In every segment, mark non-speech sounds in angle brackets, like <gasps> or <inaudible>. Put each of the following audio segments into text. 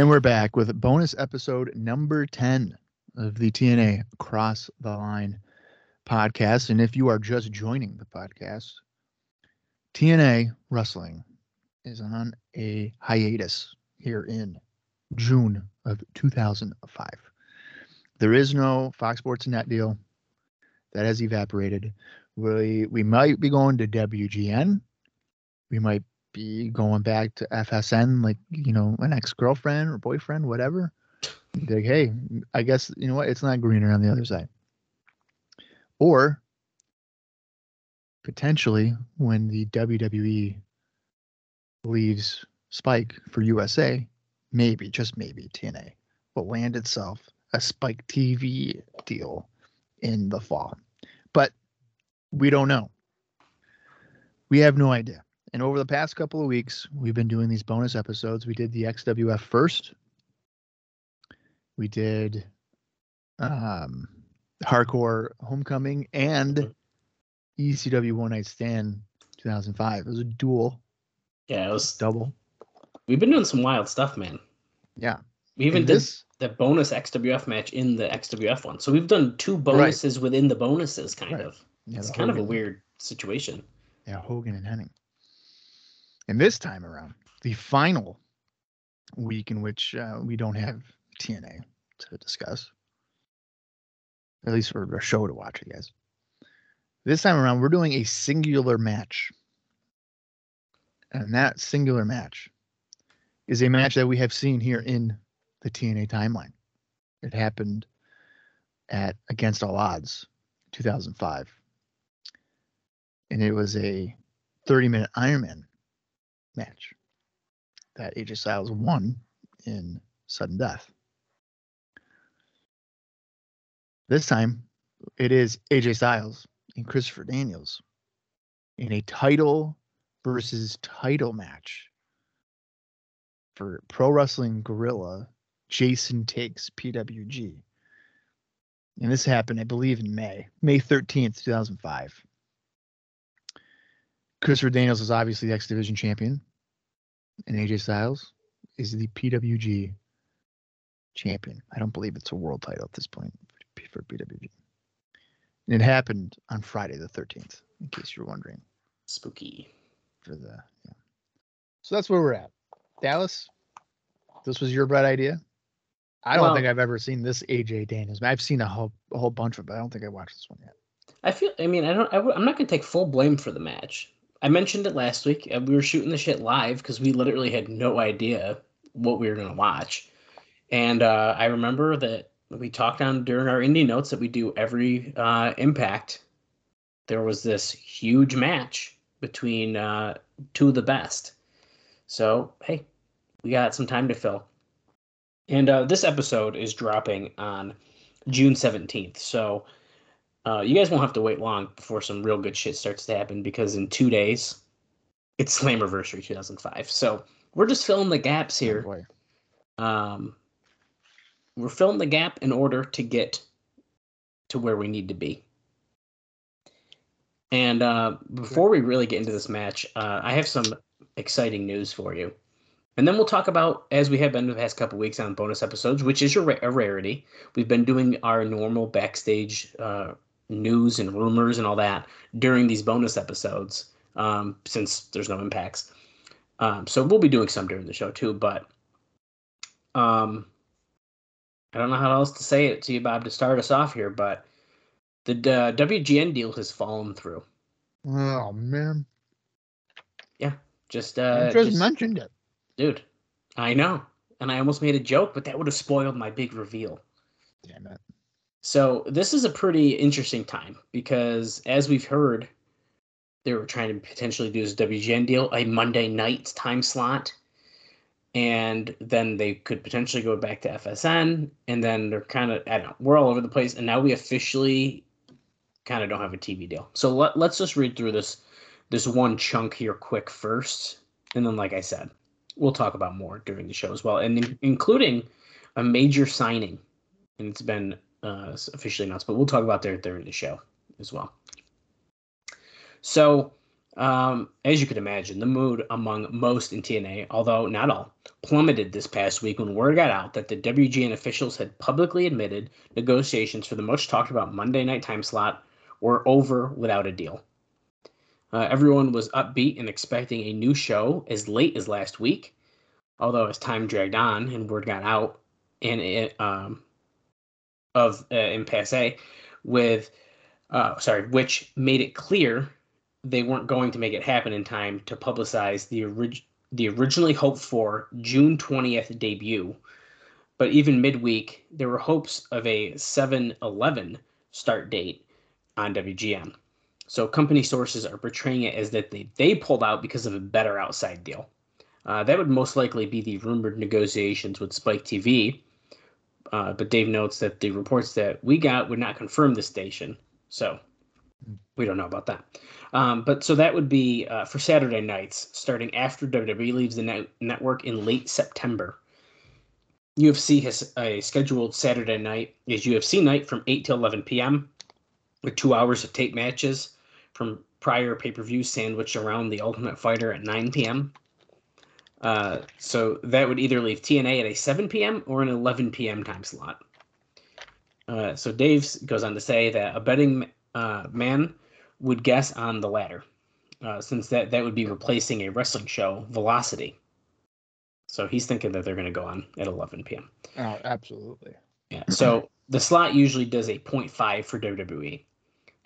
And we're back with bonus episode number 10 of the TNA Cross the Line podcast. And if you are just joining the podcast, TNA Wrestling is on a hiatus here in June of 2005. There is no Fox Sports Net deal that has evaporated. We we might be going to WGN. We might be going back to FSN, like you know, an ex girlfriend or boyfriend, whatever. Like, hey, I guess you know what? It's not greener on the other side. Or potentially, when the WWE leaves Spike for USA, maybe just maybe TNA will land itself a Spike TV deal in the fall, but we don't know. We have no idea. And over the past couple of weeks, we've been doing these bonus episodes. We did the XWF first. We did um, Hardcore Homecoming and ECW One Night Stand 2005. It was a dual, Yeah, it was. double. We've been doing some wild stuff, man. Yeah. We even And did this- the bonus XWF match in the XWF one. So we've done two bonuses within the bonuses, kind Right. of. Yeah, it's kind of a weird situation. Yeah, Hogan and Henning. And this time around, the final week in which uh, we don't have TNA to discuss, at least for a show to watch, I guess. This time around, we're doing a singular match. And that singular match is a match that we have seen here in the TNA timeline. It happened at Against All Odds 2005 and it was a 30 minute Ironman match that AJ Styles won in sudden death. This time, it is AJ Styles and Christopher Daniels in a title versus title match for Pro Wrestling Guerrilla Jason Takes PWG. And this happened, I believe, in May, May 13th, 2005. Christopher Daniels is obviously the X Division champion, and AJ Styles is the PWG champion. I don't believe it's a world title at this point for PWG. And it happened on Friday the 13th, in case you're wondering. Spooky. For the yeah. So that's where we're at. Dallas, this was your bright idea. I don't Well- think I've ever seen this AJ Daniels. I've seen a whole a whole bunch of, it, but I don't think I watched this one yet. I feel. I mean, I don't. I, I'm not gonna take full blame for the match. I mentioned it last week. and We were shooting the shit live because we literally had no idea what we were gonna watch. And uh, I remember that we talked on during our indie notes that we do every uh, Impact. There was this huge match between uh, two of the best. So hey, we got some time to fill. And uh, this episode is dropping on June 17th. So uh, you guys won't have to wait long before some real good shit starts to happen because in two days, it's Slammiversary 2005. So we're just filling the gaps Oh, here. boy. Um, we're filling the gap in order to get to where we need to be. And uh, before we really get into this match, uh, I have some exciting news for you. And then we'll talk about, as we have been the past couple weeks on bonus episodes, which is a rarity. We've been doing our normal backstage uh, news and rumors and all that during these bonus episodes um, since there's no impacts. Um, so we'll be doing some during the show too, but um, I don't know how else to say it to you, Bob, to start us off here, but the uh, WGN deal has fallen through. Oh man. Yeah, just, uh, just, just- mentioned it. dude, I know, and I almost made a joke, but that would have spoiled my big reveal. Damn it. So this is a pretty interesting time because, as we've heard, they were trying to potentially do this WGN deal, a Monday night time slot, and then they could potentially go back to FSN, and then they're kind of I don't know, we're all over the place, and now we officially kind of don't have a TV deal. So let, let's just read through this this one chunk here quick first, and then like I said, we'll talk about more during the show as well, and in, including a major signing, and it's been uh, officially announced, but we'll talk about that during the show as well. So, um, as you could imagine, the mood among most in TNA, although not all, plummeted this past week when word got out that the WGN officials had publicly admitted negotiations for the much talked about Monday night time slot were over without a deal. Uh, everyone was upbeat and expecting a new show as late as last week, although as time dragged on and word got out, and it, um, of uh, in passe, with uh, sorry, which made it clear they weren't going to make it happen in time to publicize the orig- the originally hoped for June 20th debut. But even midweek, there were hopes of a 7-11 start date on WGN. So company sources are portraying it as that they, they pulled out because of a better outside deal. Uh, that would most likely be the rumored negotiations with Spike TV. Uh, but Dave notes that the reports that we got would not confirm the station. So we don't know about that. Um, but so that would be uh, for Saturday nights, starting after WWE leaves the net- network in late September. UFC has a scheduled Saturday night is UFC night from 8 to 11 p.m. with two hours of tape matches from prior pay per view sandwiched around the Ultimate Fighter at 9 p.m. Uh, so that would either leave TNA at a 7 p.m. or an 11 p.m. time slot. Uh, so Dave goes on to say that a betting uh, man would guess on the latter, uh, since that that would be replacing a wrestling show, Velocity. So he's thinking that they're going to go on at 11 p.m. Oh, absolutely. Yeah. So the slot usually does a 0.5 for WWE.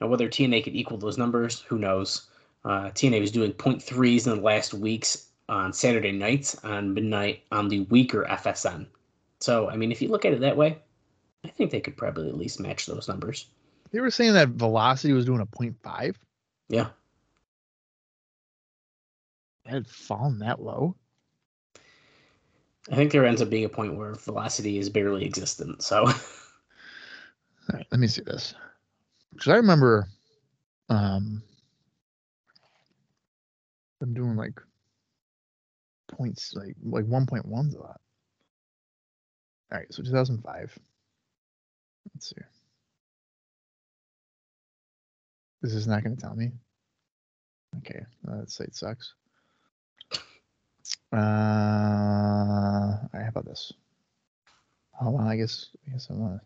Now, whether TNA could equal those numbers, who knows? Uh, TNA was doing 0.3s in the last weeks on Saturday nights on midnight on the weaker FSN. So, I mean, if you look at it that way, I think they could probably at least match those numbers. They were saying that Velocity was doing a 0.5. Yeah. It had fallen that low. I think there ends up being a point where velocity is barely existent. So, <laughs> All right, let me see this. Because I remember um, I'm doing like points like like 1.1s a lot. All right, so 2005. Let's see. This is not going to tell me. Okay, uh, that site sucks. Uh, all right, how about this? Oh well, I guess I guess I'm uh,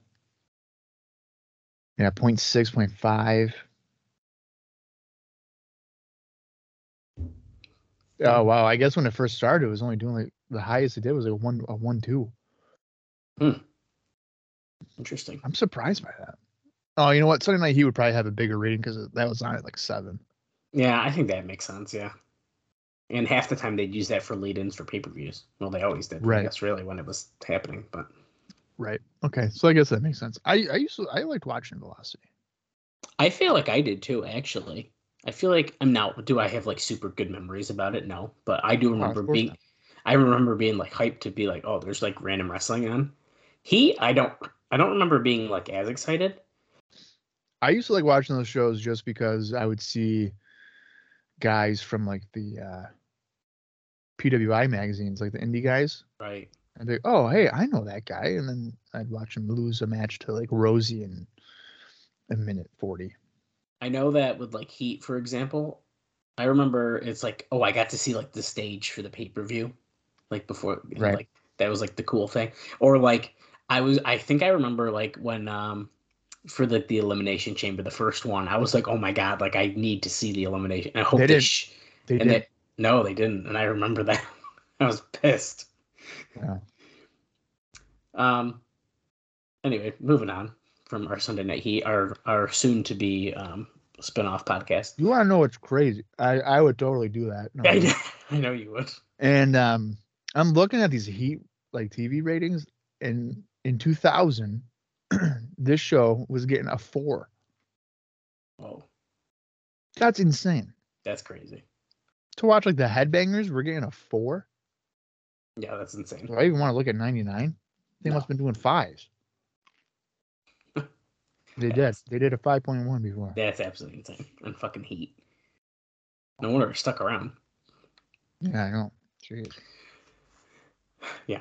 yeah, 0.6, 0.5. Oh um, wow! I guess when it first started, it was only doing like the highest it did was like a one, a one, two. Hmm. interesting. I'm surprised by that. Oh, you know what? Sunday Night Heat would probably have a bigger rating because that was on at like seven. Yeah, I think that makes sense. Yeah. And half the time they'd use that for lead ins for pay per views. Well, they always did. Right. That's really when it was happening. But Right. Okay. So I guess that makes sense. I I used to I liked watching Velocity. I feel like I did too, actually. I feel like I'm now. Do I have like super good memories about it? No, but I do remember course being. not. I remember being like hyped to be like, oh, there's like random wrestling on. He, I don't, I don't remember being like as excited. I used to like watching those shows just because I would see guys from like the uh, PWI magazines, like the indie guys. Right. And they, oh, hey, I know that guy. And then I'd watch him lose a match to like Rosey in a minute 40. I know that with like Heat, for example, I remember it's like, oh, I got to see like the stage for the pay per view, like before, Right. like that was like the cool thing. Or like I was, I think I remember like when um for the the elimination chamber, the first one, I was like, oh my god, like I need to see the elimination. And I hope They they, sh- They and did. they no, they didn't, and I remember that. <laughs> I was pissed. Yeah. Um. Anyway, moving on from our Sunday Night Heat, our our soon to be um spinoff podcast. You want to know what's crazy? I, I would totally do that. No, I, <laughs> I know you would. And um, I'm looking at these Heat like TV ratings, and in 2000, <clears throat> this show was getting a four. Oh, That's insane. That's crazy. To watch like the headbangers, we're getting a four. Yeah, that's insane. Do I even want to look at 99? They No. must have been doing fives. They did. They did a 5.1 before. That's absolutely insane. And fucking heat. No wonder it stuck around. Yeah, I know. Jeez. <sighs> Yeah.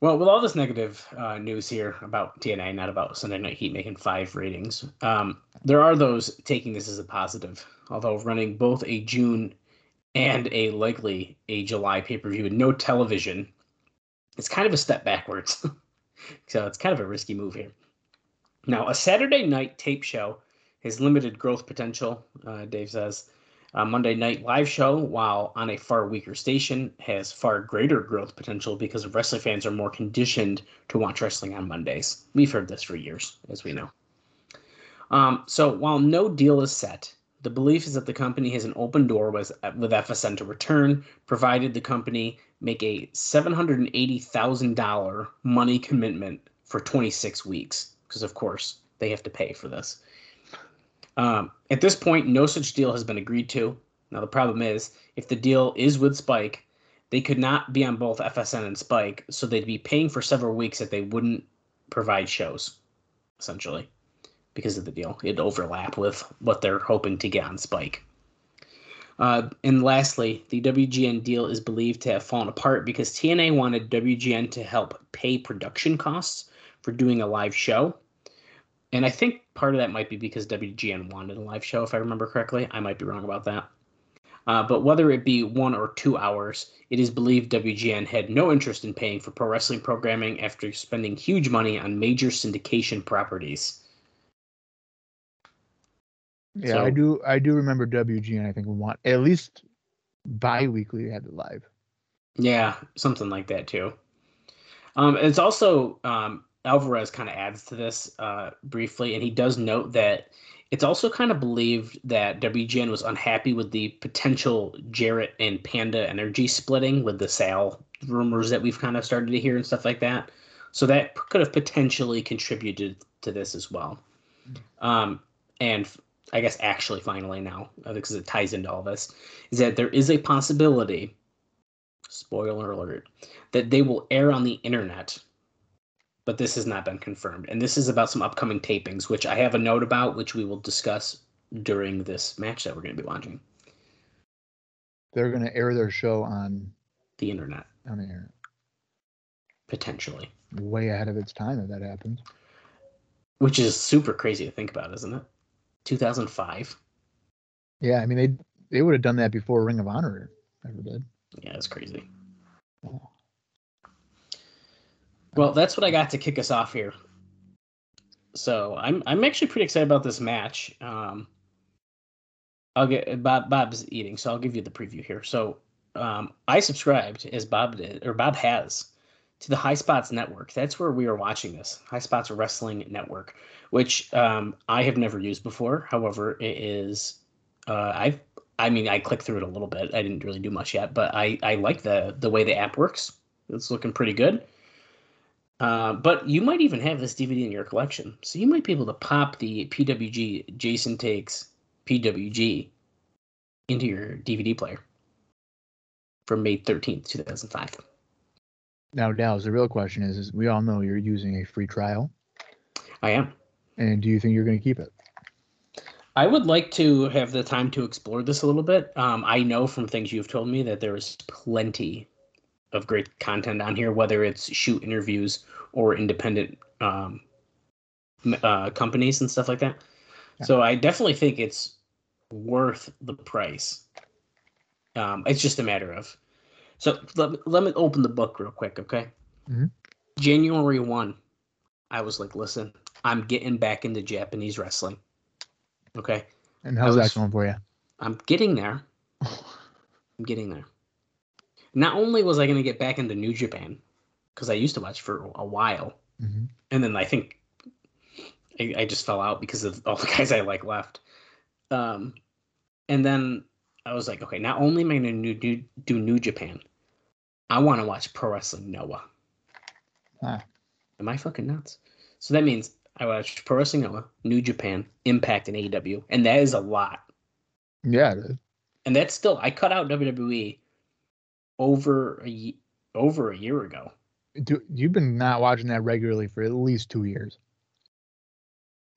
Well, with all this negative uh, news here about TNA, not about Sunday Night Heat making five ratings, um, there are those taking this as a positive. Although running both a June and a likely a July pay per view with no television, it's kind of a step backwards. <laughs> so it's kind of a risky move here. Now, a Saturday night tape show has limited growth potential, uh, Dave says. A Monday night live show, while on a far weaker station, has far greater growth potential because wrestling fans are more conditioned to watch wrestling on Mondays. We've heard this for years, as we know. Um, so while no deal is set, the belief is that the company has an open door with, with FSN to return, provided the company make a $780,000 money commitment for 26 weeks, because of course they have to pay for this. Um, at this point, no such deal has been agreed to. Now, the problem is, if the deal is with Spike, they could not be on both FSN and Spike, so they'd be paying for several weeks that they wouldn't provide shows, essentially, because of the deal. It'd overlap with what they're hoping to get on Spike. Uh, and lastly, the WGN deal is believed to have fallen apart because TNA wanted WGN to help pay production costs for doing a live show. And I think part of that might be because WGN wanted a live show, if I remember correctly. I might be wrong about that. Uh, but whether it be one or two hours, it is believed WGN had no interest in paying for pro wrestling programming after spending huge money on major syndication properties. Yeah, I do. I do remember WGN. I think we want at least bi-weekly had it live. Yeah, something like that too. Um, it's also um, Alvarez kind of adds to this uh, briefly, and he does note that it's also kind of believed that WGN was unhappy with the potential Jarrett and Panda energy splitting with the Sal rumors that we've kind of started to hear and stuff like that. So that could have potentially contributed to this as well. Um, and I guess actually, finally now, uh, because it ties into all this, is that there is a possibility spoiler alert, that they will air on the internet. But this has not been confirmed. And this is about some upcoming tapings, which I have a note about, which we will discuss during this match that we're going to be watching. They're gonna air their show on The internet, on the internet. potentially. Way ahead of its time if that happens. Which is super crazy to think about, isn't it? 2005. Yeah, I mean they they would have done that before Ring of Honor ever did. Yeah, it's crazy. Oh. Well, that's what I got to kick us off here. So I'm I'm actually pretty excited about this match. Um, I'll get Bob Bob's eating, so I'll give you the preview here. So um, I subscribed as Bob did or Bob has to the High Spots Network. That's where we are watching this High Spots Wrestling Network, which um, I have never used before. However, it is uh, I've I mean I clicked through it a little bit. I didn't really do much yet, but I I like the the way the app works. It's looking pretty good. Uh, but you might even have this DVD in your collection, so you might be able to pop the PWG Jason takes PWG into your DVD player from May thirteenth, two thousand five. Now, Dallas, the real question is, is we all know you're using a free trial, I am. and do you think you're going to keep it? I would like to have the time to explore this a little bit. Um, I know from things you've told me that there is plenty of great content on here, whether it's shoot interviews or independent um, uh, companies and stuff like that. Yeah. So I definitely think it's worth the price. Um, it's just a matter of. So let, let me open the book real quick, okay? Mhm. January 1, I was like, listen, I'm getting back into Japanese wrestling. Okay. And how's was- that going for you? I'm getting there. <laughs> I'm getting there. Not only was I going to get back into New Japan, because I used to watch for a while, hmm and then I think I, I just fell out because of <laughs> all the guys I like left. Um, and then I was like, okay, not only am I going to do, do New Japan, I want to watch Pro Wrestling Noah. Ah. Am I fucking nuts? So that means I watched Pro Wrestling Noah, New Japan, Impact, and AEW, and that is a lot. Yeah, and that's still I cut out WWE over a over a year ago. Do, you've been not watching that regularly for at least two years.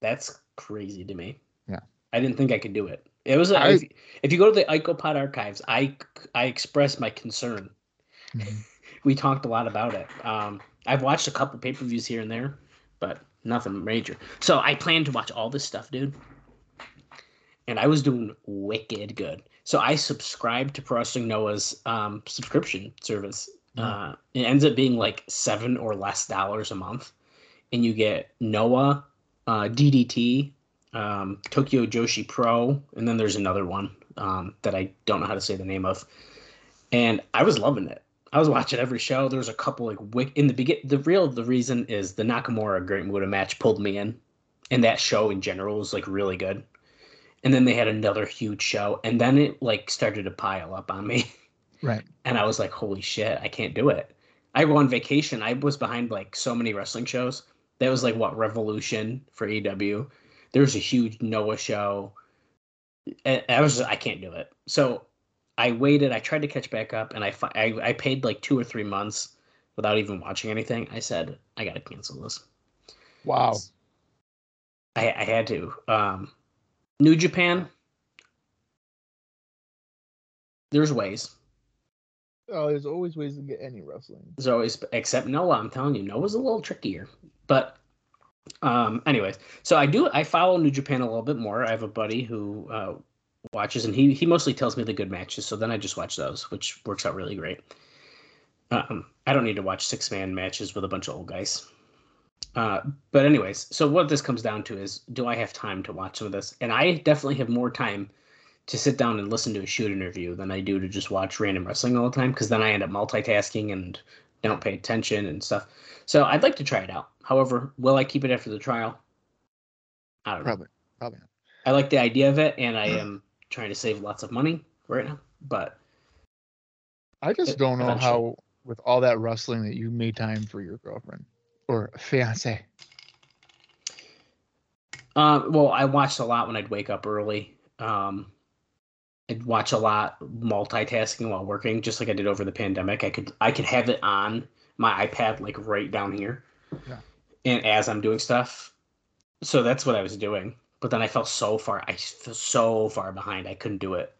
That's crazy to me. Yeah. I didn't think I could do it. It was a, I- if, if you go to the IcoPod archives, I I expressed my concern. Mhm. <laughs> We talked a lot about it. Um, I've watched a couple pay per views here and there, but nothing major. So I plan to watch all this stuff, dude. And I was doing wicked good. So I subscribed to Pro Wrestling Noah's um, subscription service. Uh, it ends up being like seven or less dollars a month, and you get Noah, uh, DDT, um, Tokyo Joshi Pro, and then there's another one um, that I don't know how to say the name of. And I was loving it. I was watching every show. There was a couple like wick in the begin. The real the reason is the Nakamura Great Muta match pulled me in, and that show in general was like really good. And then they had another huge show, and then it like started to pile up on me. <laughs> Right. and I was like, holy shit, I can't do it. I go on vacation. I was behind like so many wrestling shows. That was like what Revolution for EW. There was a huge Noah show. And I was just, I can't do it. So I waited. I tried to catch back up, and I I, I paid like two or three months without even watching anything. I said I gotta cancel this. Wow. I, I had to. Um, New Japan. There's ways. Oh, there's always ways to get any wrestling. There's always, except Noah. I'm telling you, Noah's a little trickier. But, um, anyways, so I do. I follow New Japan a little bit more. I have a buddy who uh, watches, and he he mostly tells me the good matches. So then I just watch those, which works out really great. Um, I don't need to watch six man matches with a bunch of old guys. Uh, but anyways, so what this comes down to is, do I have time to watch some of this? And I definitely have more time to sit down and listen to a shoot interview than I do to just watch random wrestling all the time because then I end up multitasking and don't pay attention and stuff. So I'd like to try it out. However, will I keep it after the trial? I don't know. Probably. Probably not. I like the idea of it, and I <clears throat> am trying to save lots of money right now. But I just E- don't know how, with all that wrestling, that you made time for your girlfriend or fiance. Um, well, I watched a lot when I'd wake up early. Um, I'd watch a lot multitasking while working, just like I did over the pandemic. I could I could have it on my iPad like right down here, Yeah. and as I'm doing stuff, so that's what I was doing. But then I fell so far. I fell so far behind. I couldn't do it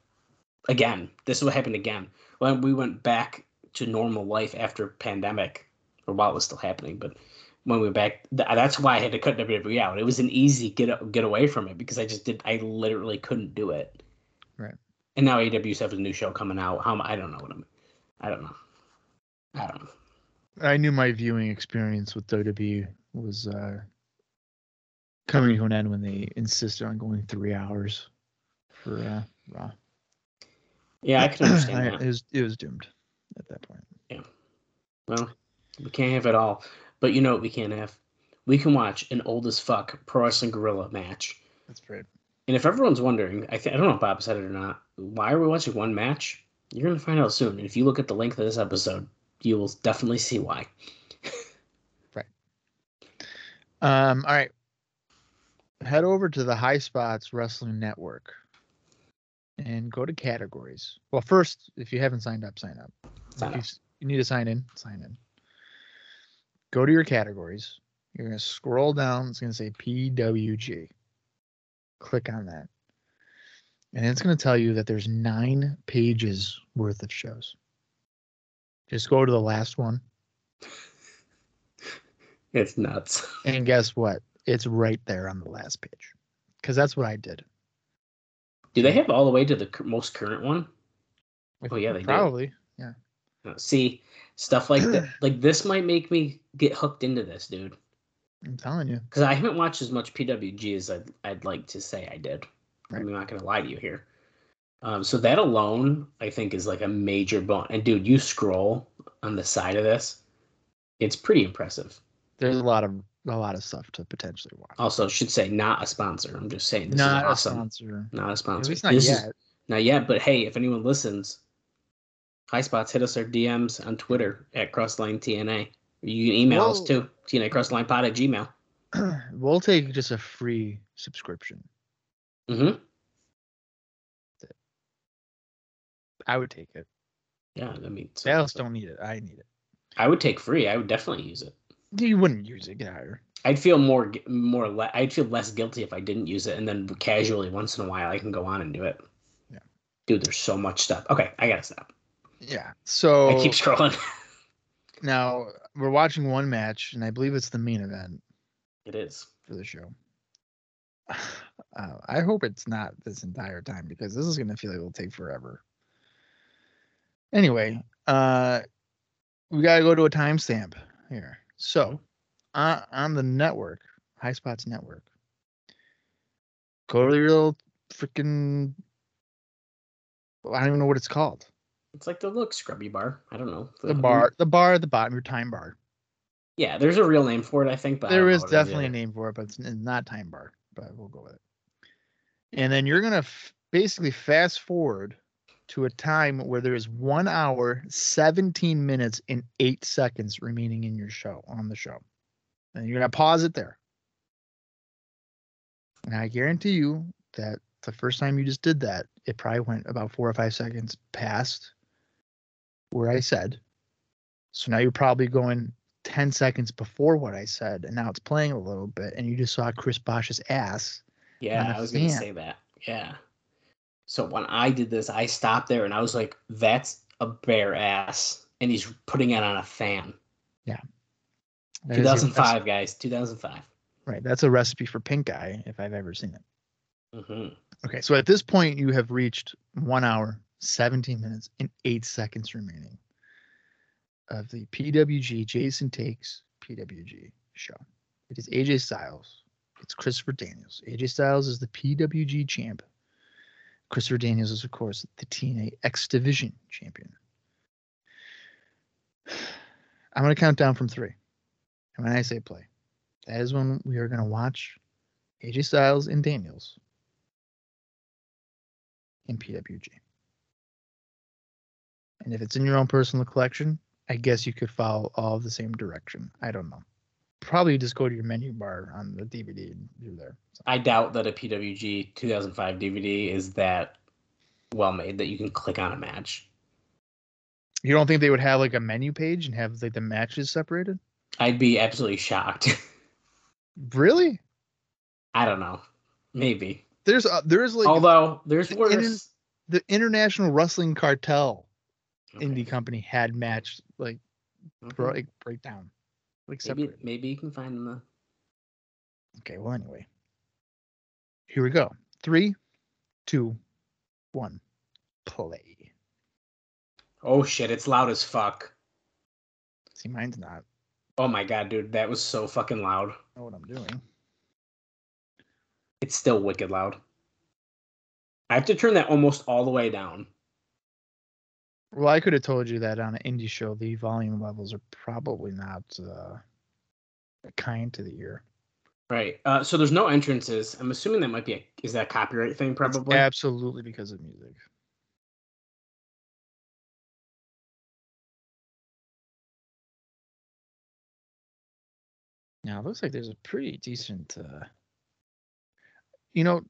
again. This is what happened again when we went back to normal life after pandemic, or while it was still happening. But when we were back, th- that's why I had to cut WWE out. It was an easy get get away from it because I just did. I literally couldn't do it. Right. And now AWS have a new show coming out. How am- I don't know what I'm. I don't know. I don't know. I knew my viewing experience with WWE was uh, coming to an end when they insisted on going three hours for uh, Raw. Yeah, I can <clears throat> understand I-. It was it was doomed at that point. Yeah. Well, we can't have it all. But you know what we can't have? We can watch an old as fuck Pro Wrestling Guerrilla match. That's great. And if everyone's wondering, I, th- I don't know if Bob said it or not, why are we watching one match? You're going to find out soon. And if you look at the length of this episode, you will definitely see why. <laughs> Right. Um, all right. Head over to the High Spots Wrestling Network and go to categories. Well, first, if you haven't signed up, sign up. Sign If you up. s- You need to sign in, sign in. Go to your categories. You're going to scroll down. It's going to say PWG. Click on that. And it's going to tell you that there's nine pages worth of shows. Just go to the last one. <laughs> It's nuts. <laughs> And guess what? It's right there on the last page. Because that's what I did. Do they have all the way to the most current one? Oh, yeah, they do. Probably. Yeah. Uh, See, stuff like that. <clears throat> Like this might make me get hooked into this, dude. I'm telling you. Because I haven't watched as much PWG as I'd, I'd like to say I did. Right. I'm not going to lie to you here. Um, so that alone, I think, is like a major bone. And dude, you scroll on the side of this, it's pretty impressive. There's a lot of a lot of stuff to potentially watch. Also, should say not a sponsor. I'm just saying this not is a awesome. sponsor. Not a At sponsor. least not This yet. Is, not yet, but hey, if anyone listens, High Spots, hit us our DMs on Twitter at Crossline TNA. You can email us Whoa. too, TNA Crossline Pod at Gmail. <clears throat> we'll take just a free subscription. Mm-hmm. I would take it. Yeah, I mean, so- Dallas don't need it. I need it. I would take free. I would definitely use it. You wouldn't use it. Get out here. I'd feel more more le- I'd feel less guilty if I didn't use it, and then casually once in a while I can go on and do it. Yeah. Dude, there's so much stuff. Okay, I gotta stop. Yeah. So I keep scrolling. <laughs> now we're watching one match, and I believe it's the main event it is. for the show. <sighs> Uh, I hope it's not this entire time because this is going to feel like it'll take forever. Anyway, uh, we got to go to a timestamp here. So, uh, on the network, High Spots Network, go to your little freaking. I don't even know what it's called. It's like the look scrubby bar. I don't know. The bar, the bar at the bottom, your time bar. Yeah, there's a real name for it, I think, but There is definitely a name for it, but it's not time bar. But we'll go with it. And then you're gonna f- basically fast forward to a time where there is one hour, 17 minutes, and eight seconds remaining in your show on the show. And you're gonna pause it there. And I guarantee you that the first time you just did that, it probably went about four or five seconds past where I said. So now you're probably going 10 seconds before what I said, and now it's playing a little bit, and you just saw Chris Bosh's ass. Yeah, I was gonna say that. Yeah. So when I did this, I stopped there and I was like, "That's a bare ass," and he's putting it on a fan. Yeah. rec- 2005, guys. 2005. Right. That's a recipe for pink eye if I've ever seen it. hmm Okay. So at this point, you have reached one hour, 17 minutes, and eight seconds remaining of the PWG Jason Takes PWG show. It is AJ Styles. It's Christopher Daniels. AJ Styles is the PWG champ. Christopher Daniels is, of course, the TNA X Division champion. <sighs> I'm going to count down from three. And when I say play, that is when we are going to watch AJ Styles and Daniels in PWG. And if it's in your own personal collection, I guess you could follow all the same direction. I don't know. Probably just go to your menu bar on the DVD and you're there. So, I doubt that a PWG 2005 DVD is that well made that you can click on a match. you don't think they would have like a menu page and have like the matches separated? I'd be absolutely shocked. <laughs> Really? I don't know. Maybe. There's uh, there's like Although there's the worse. internet- the International Wrestling Cartel Okay. indie company had match like Okay. bro- like breakdown like Maybe maybe you can find them. Though. Okay, well, anyway. Here we go. Three, two, one, play. Oh shit! It's loud as fuck. See, mine's not. Oh my god, dude, that was so fucking loud. I know what I'm doing. It's still wicked loud. I have to turn that almost all the way down. Well, I could have told you that on an indie show, the volume levels are probably not uh, kind to the ear. Right. Uh, so there's no entrances. I'm assuming that might be a is that a copyright thing It's probably. absolutely because of music. Now it looks like there's a pretty decent uh you know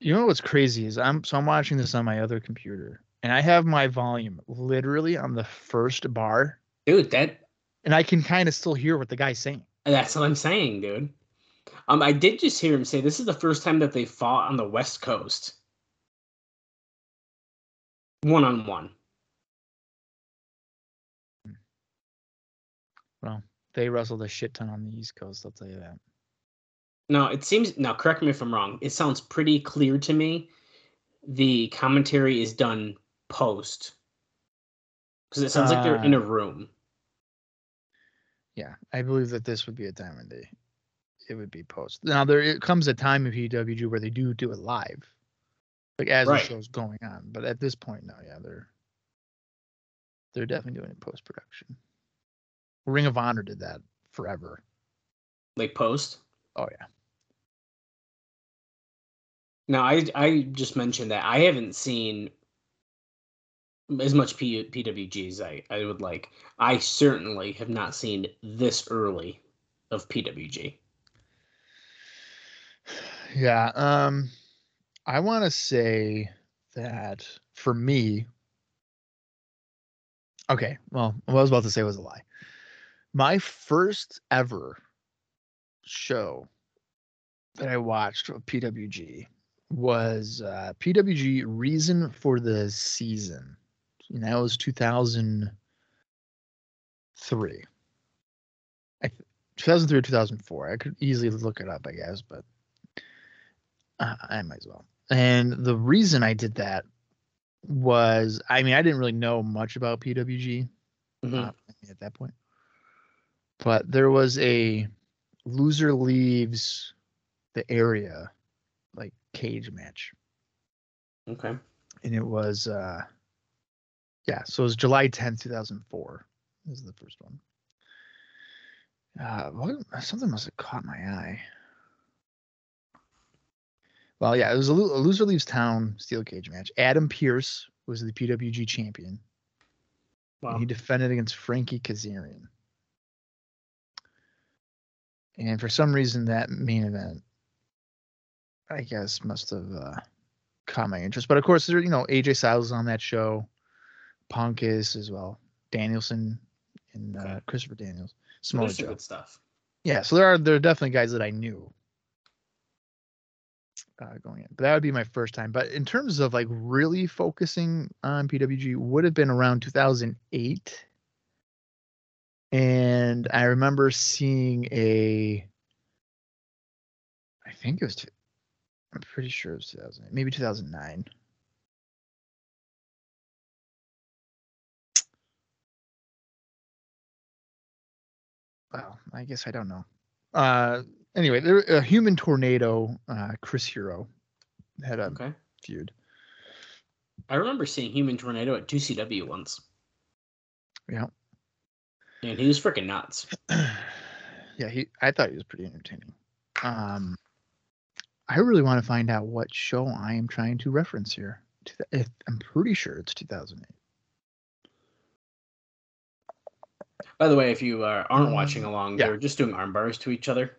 you know what's crazy is I'm so I'm watching this on my other computer and I have my volume literally on the first bar Dude, that and I can kind of still hear what the guy's saying. that's what I'm saying, dude. Um, I did just hear him say this is the first time that they fought on the West Coast. One on one. Well, they wrestled a shit ton on the East Coast, I'll tell you that. No, it seems now correct me if I'm wrong. It sounds pretty clear to me. The commentary is done post. Because it sounds like they're in a Uh, room. Yeah, I believe that this would be a time when they it would be post. Now there it comes a time in PWG where they do do it live, like as Right. the show's going on. But at this point, no, yeah, they're they're definitely doing it post production. Ring of Honor did that forever. Like post. Oh yeah, Now I I just mentioned that I haven't seen as much P, PWG as I, I would like. I certainly have not seen this early of PWG. <sighs> yeah. Um, I want to say that for me. Okay, well, what I was about to say was a lie. My first ever show that I watched of PWG was uh, PWG Reason for the Season. And that was 2003. I, 2003 or 2004. I could easily look it up, I guess, but uh, I might as well. And the reason I did that was, I mean, I didn't really know much about PWG Mhm. uh, at that point, but there was a loser leaves the area like cage match, Okay. and it was, uh, yeah, so it was July 10th, 2004. This is the first one. Uh, what, something must have caught my eye. Well, yeah, it was a, a loser leaves town steel cage match. Adam Pearce was the PWG champion. and Wow. He defended against Frankie Kazarian. And for some reason, that main event, I guess, must have uh, caught my interest. But of course, there, you know, AJ Styles is on that show, Punk is as well, Danielson and uh, Okay. Christopher Daniels, So Samoa there's some Joe. good stuff. Yeah, so there are there are definitely guys that I knew uh, going in, but that would be my first time. But in terms of like really focusing on PWG, would have been around 2008, and I remember seeing a. I think it was. two- I'm pretty sure it was 2008, maybe 2009. Well, I guess I don't know. Uh, anyway, there a human tornado. Uh, Chris Hero had a Okay. feud. I remember seeing Human Tornado at 2CW once, Yeah, and he was freaking nuts. <clears throat> yeah. He, I thought he was pretty entertaining. Um, I really want to find out what show I am trying to reference here. If- I'm pretty sure it's 2008. By the way, if you uh, aren't watching Um, along, yeah. they're just doing arm bars to each other.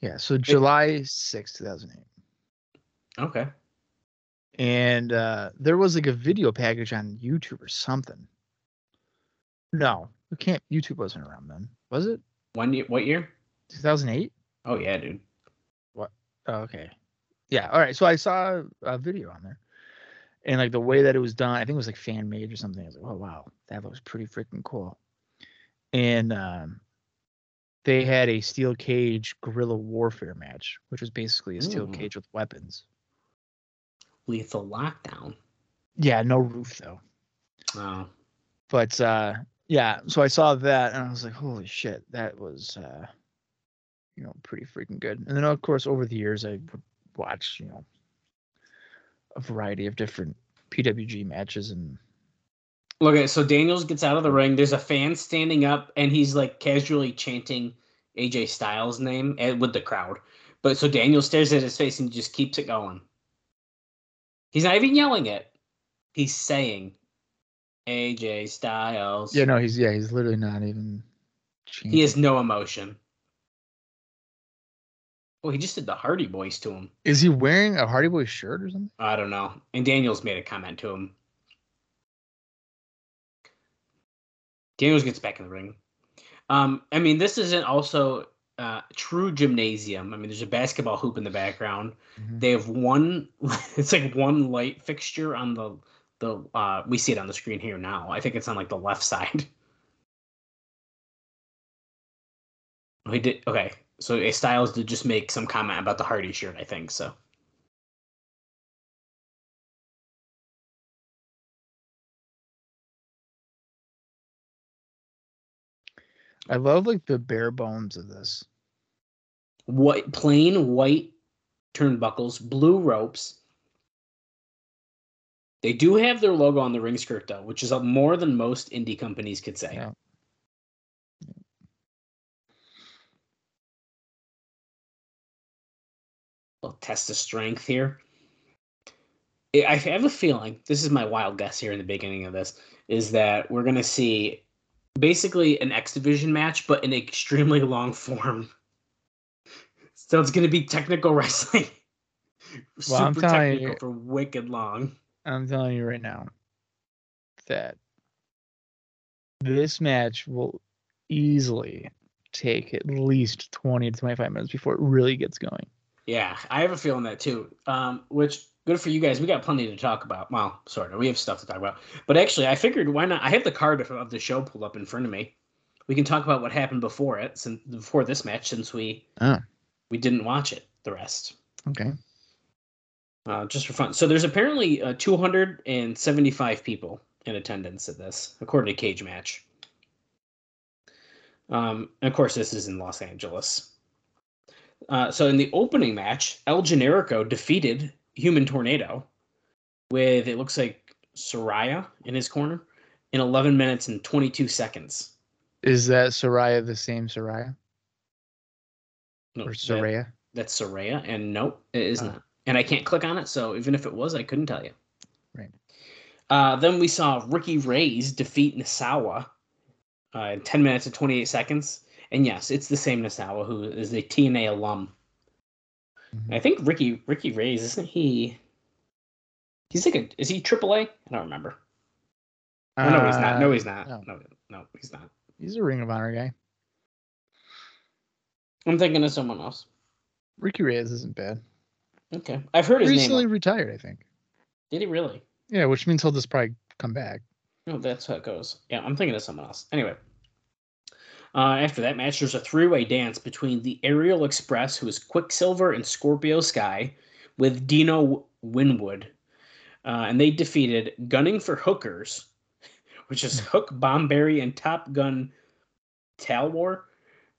Yeah, so July 6, 2008. Okay. and uh, there was like a video package on YouTube or something. No, it can't. YouTube wasn't around then, was it? When? ye- What year? 2008. Oh yeah, dude. Oh, okay. Yeah. All right. So I saw a video on there, and like the way that it was done, I think it was like fan made or something. I was like, oh wow, that looks pretty freaking cool. And um, they had a steel cage guerrilla warfare match, which was basically a steel Ooh. cage with weapons. Lethal Lockdown. Yeah, no roof though. Oh. but uh yeah so i saw that and i was like holy shit that was uh you know pretty freaking good and then of course over the years i would watch you know a variety of different pwg matches and Okay, so Daniels gets out of the ring. There's a fan standing up, and he's like casually chanting AJ Styles' name with the crowd. But so Daniel stares at his face and just keeps it going. He's not even yelling it. He's saying AJ Styles. yeah no he's yeah he's literally not even He has no emotion. Well, he just did the Hardy Boys to him. is he wearing a hardy Boys shirt or something I don't know. And Daniels made a comment to him. Daniels gets back in the ring. Um, I mean, this isn't also uh, true gymnasium. I mean, there's a basketball hoop in the background. Mhm. They have one. <laughs> It's like one light fixture on the the. Uh, we see it on the screen here now. I think it's on like the left <laughs> side. We did okay. So a Styles did just make some comment about the Hardy shirt. I think so. i love like the bare bones of this white plain white turnbuckles, blue ropes. They do have their logo on the ring skirt though, which is more than most indie companies could say. Yeah. Little test of strength here. I have a feeling this is my wild guess here in the beginning of this is that we're gonna see basically an X Division match, but in extremely <laughs> long form. So it's gonna be technical <laughs> wrestling. Well, I'm Super telling technical you- for wicked long. I'm telling you right now that this match will easily take at least 20 to 25 minutes before it really gets going. Yeah, I have a feeling that too. Um, which good for you guys. We got plenty to talk about. Well, sort of. We have stuff to talk about. But actually, I figured why not? I have the card of, of the show pulled up in front of me. We can talk about what happened before it, since before this match, since we Oh. we didn't watch it. The rest. Okay. uh, just for fun. So there's apparently uh, 275 people in attendance at this, according to Cage Match. Um, of course, this is in Los Angeles. Uh, so in the opening match, El Generico defeated Human Tornado with it looks like Soraya in his corner in 11 minutes and 22 seconds. Is that Soraya the same Soraya No, or that- Soraya? that's Soraya, and nope, it is Oh. not. And I can't click on it, so even if it was, I couldn't tell you. Right. Uh, then we saw Ricky Reyes defeat Nosawa uh, in 10 minutes and 28 seconds. And yes, it's the same Nosawa who is a TNA alum. Mhm. I think Ricky Ricky Reyes isn't he? He's like a is he AAA? I don't remember. Oh, no, he's not. No, Uh, he's not. no. No, no, he's not. He's a Ring of Honor guy. I'm thinking of someone else. Ricky Reyes isn't bad. Okay, I've heard his Recently name. retired, I think. Did he really? Yeah, which means he'll just probably come back. No, that's how it goes. Yeah, I'm thinking of someone else. Anyway, uh, after that match, there's a three-way dance between the Aerial Express, who is Quicksilver and Scorpio Sky, with Dino Winwood, uh, and they defeated Gunning for Hookers, <laughs> which is Hook Bomberry and Top Gun Talwar,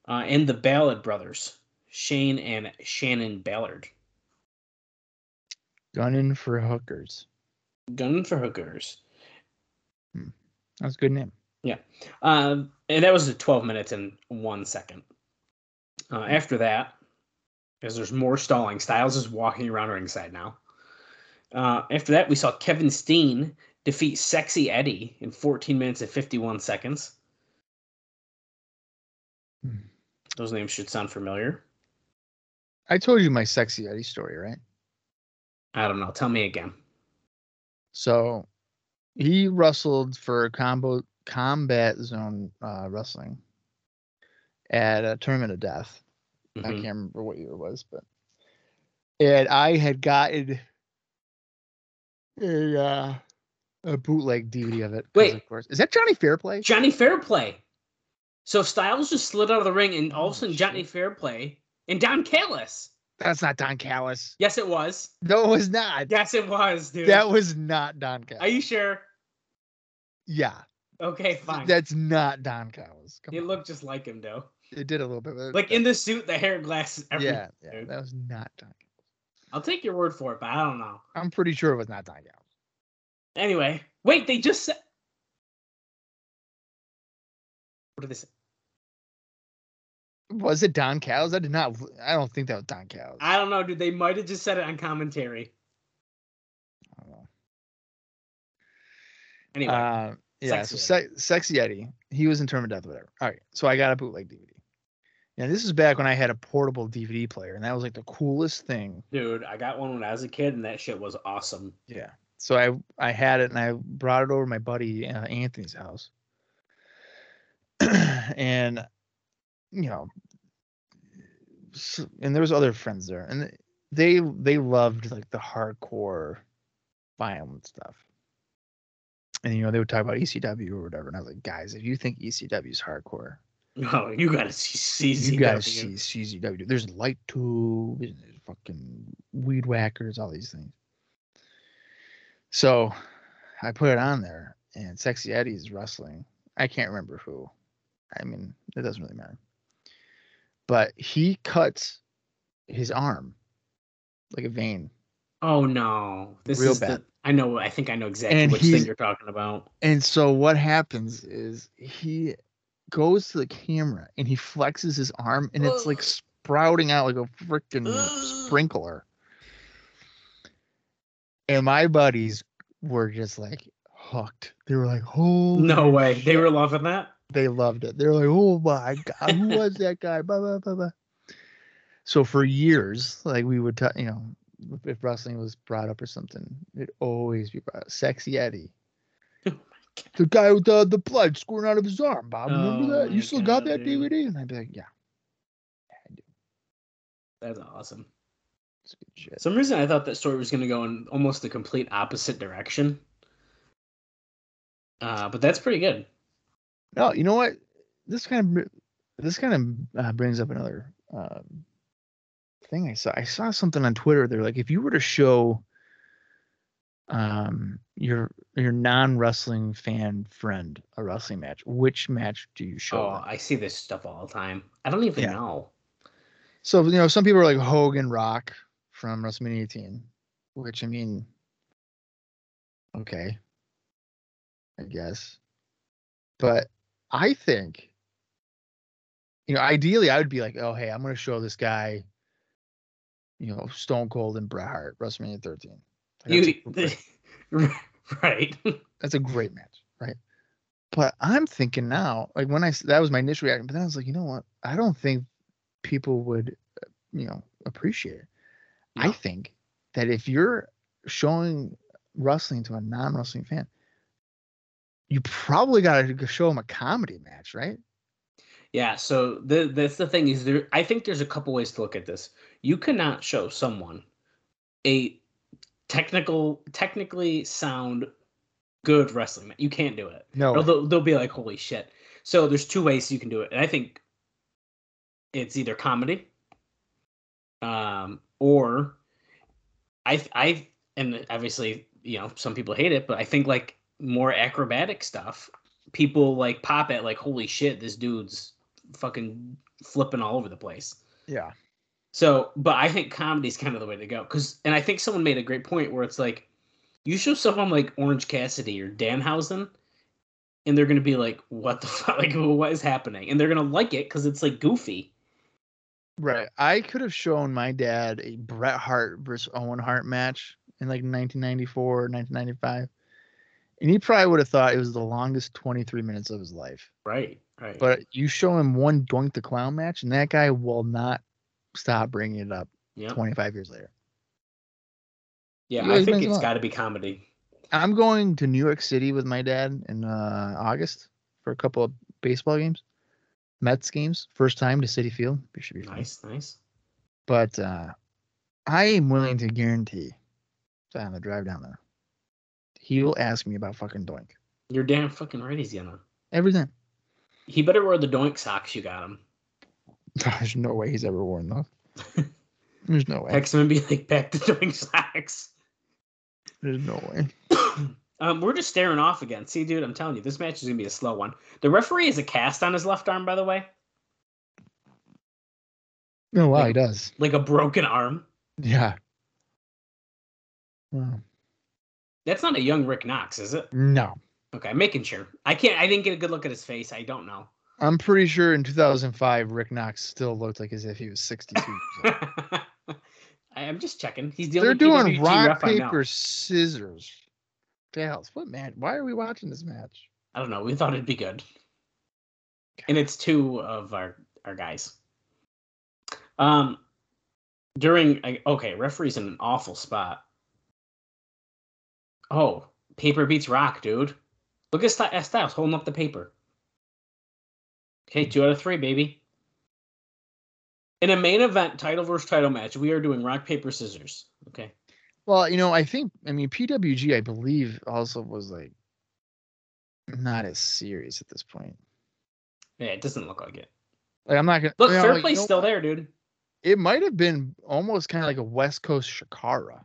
uh, and the Ballard Brothers, Shane and Shannon Ballard. Gunning for hookers. Gunning for Hookers. That's a good name. Um, and that was 12 minutes and one second. Uh, after that, because there's more stalling, Styles is walking around ringside now. Uh, after that, we saw Kevin Steen defeat Sexy Eddie in 14 minutes and 51 seconds. Hmm. Those names should sound familiar. I told you my sexy Eddie story, right? I don't know. Tell me again. So he wrestled for a combo combat zone uh, wrestling at a tournament of death. I Mhm. can't remember what year it was, but and I had gotten a uh, a bootleg DVD of it. Wait. of course, is that Johnny Fairplay? Johnny Fairplay. So Styles just slid out of the ring, and all of a Oh, sudden, Johnny. Fairplay and Don Callis. That's not Don Callis. Yes, it was. No, it was not. Yes, it was, dude. That was not Don Callis. Are you sure? Yeah, Okay, fine. that's not Don Callis. Come it on. looked just like him, though. It did a little bit. Like in the suit, the hair, glasses, everything. yeah, yeah, that was not Don. Callis. I'll take your word for it, but I don't know. I'm pretty sure it was not Don Callis. Anyway, wait, they just said. What did they say? Was it Don Callis? I did not. I don't think that was Don Callis. I don't know, dude. They might have just said it on commentary. I don't know. Anyway, Uh, yeah, Sexy so Se- Sexy Eddie, he was in Tournament of Death, whatever. All right, so I got a bootleg DVD. Yeah, this is back when I had a portable DVD player, and that was like the coolest thing. dude, I got one when I was a kid, and that shit was awesome. Yeah. So I I had it, and I brought it over to my buddy uh, Anthony's house, <clears throat> and you know, and there was other friends there, and they they loved like the hardcore violent stuff. And you know they would talk about ECW or whatever, and I was like, guys, if you think ECW is hardcore, Oh, you gotta see CZW. you guys see CZW. There's light tubes, and there's fucking weed whackers, all these things. So I put it on there, and Sexy Eddie's wrestling. I can't remember who. I mean, it doesn't really matter. But he cuts his arm like a vein. Oh no, this Real is bad. the. I know. I think I know exactly And which thing you're talking about. And so what happens is he goes to the camera and he flexes his arm, and it's like Ugh. sprouting out like a freaking sprinkler. And my buddies were just like hooked. They were like, "Oh No way, they were loving that. they loved it. They were like, "Oh my god, who was that guy?" Blah, blah, blah, blah. So for years, like we would, t- you know, if wrestling was brought up or something, it'd always be brought up. Sexy Eddie. The guy with the the blood squirting out of his arm, Bob. Remember Oh that? You still got that dude. DVD? And I'd be like, yeah, That's awesome. it's good shit. some reason I thought that story was going to go in almost the complete opposite direction. Uh, but that's pretty good. No, you know what? This kind of this kind of uh, brings up another um, thing I saw. I saw something on Twitter. They're like, if you were to show um your your non wrestling fan friend a wrestling match, which match do you show? Oh, them? I see this stuff all the time. I don't even Yeah. know. So you know, some people are like Hogan Rock from WrestleMania 18, which I mean, okay, I guess, but I think, you know, ideally I would be like, oh hey, I'm gonna show this guy, you know, Stone Cold and Bret Hart WrestleMania 13. That's, You, right? <laughs> <laughs> that's a great match, right? But I'm thinking now, like when I that was my initial reaction, but then I was like, you know what? I don't think people would, uh, you know, appreciate it. I think that if you're showing wrestling to a non-wrestling fan, you probably got to show them a comedy match, right? Yeah, so the that's the thing is there I think there's a couple ways to look at this. You cannot show someone a technical technically sound good wrestling match. You can't do it. No, Or they'll, they'll be like, holy shit. So there's two ways you can do it. And I think it's either comedy um, or I, I, and obviously, you know, some people hate it, but I think like more acrobatic stuff, people like pop at like, holy shit, this dude's fucking flipping all over the place. yeah, So, but I think comedy is kind of the way to go. Cause, and I think someone made a great point where it's like, you show someone like Orange Cassidy or Danhausen, and they're gonna be like, "What the <laughs> fuck? Like, what is happening?" And they're gonna like it because it's like goofy. right. I could have shown my dad a Bret Hart versus Owen Hart match in like 1994, 1995, and he probably would have thought it was the longest 23 minutes of his life. Right. Right. But you show him one Doink the Clown match, and that guy will not stop bringing it up yeah, 25 years later. yeah. I think it's got to be comedy. I'm going to New York City with my dad in uh, August for a couple of baseball games, Mets games. First time to Citi Field. It should be fun. Nice, nice. But uh, I am willing to guarantee that on the drive down there, he will ask me about fucking Doink You're damn fucking right. He's gonna. every time. He better wear the doink socks you got him. There's no way he's ever worn those. There's no way. Text him and be like, "Back to doing socks." There's no way. <coughs> um, we're just staring off again. See, dude, I'm telling you, this match is gonna be a slow one. The referee has a cast on his left arm, by the way, Oh wow, Like- he does. like a broken arm. Yeah. Wow. That's not a young Rick Knox, is it? No. Okay, I'm making sure. I can't. I didn't get a good look at his face. I don't know. I'm pretty sure in 2005, Rick Knox still looked like as if he was 62. years old. <laughs> I- I'm just checking. He's the They're doing PWG rock, paper, scissors. Dallas, what match? Why are we watching this match? I don't know. We thought it'd be good, and it's two of our our guys. Um, during okay, referee's in an awful spot. Oh, paper beats rock, dude. Look at Styles holding up the paper. Okay, two out of three, baby. In a main event title versus title match, we are doing rock paper scissors. Okay. Well, you know, I think I mean PWG, I believe, also was like not as serious at this point. Yeah, it doesn't look like it. Like I'm not gonna Look, you know, fair you play's know still there, dude. It might have been almost kind of like a West Coast Chikara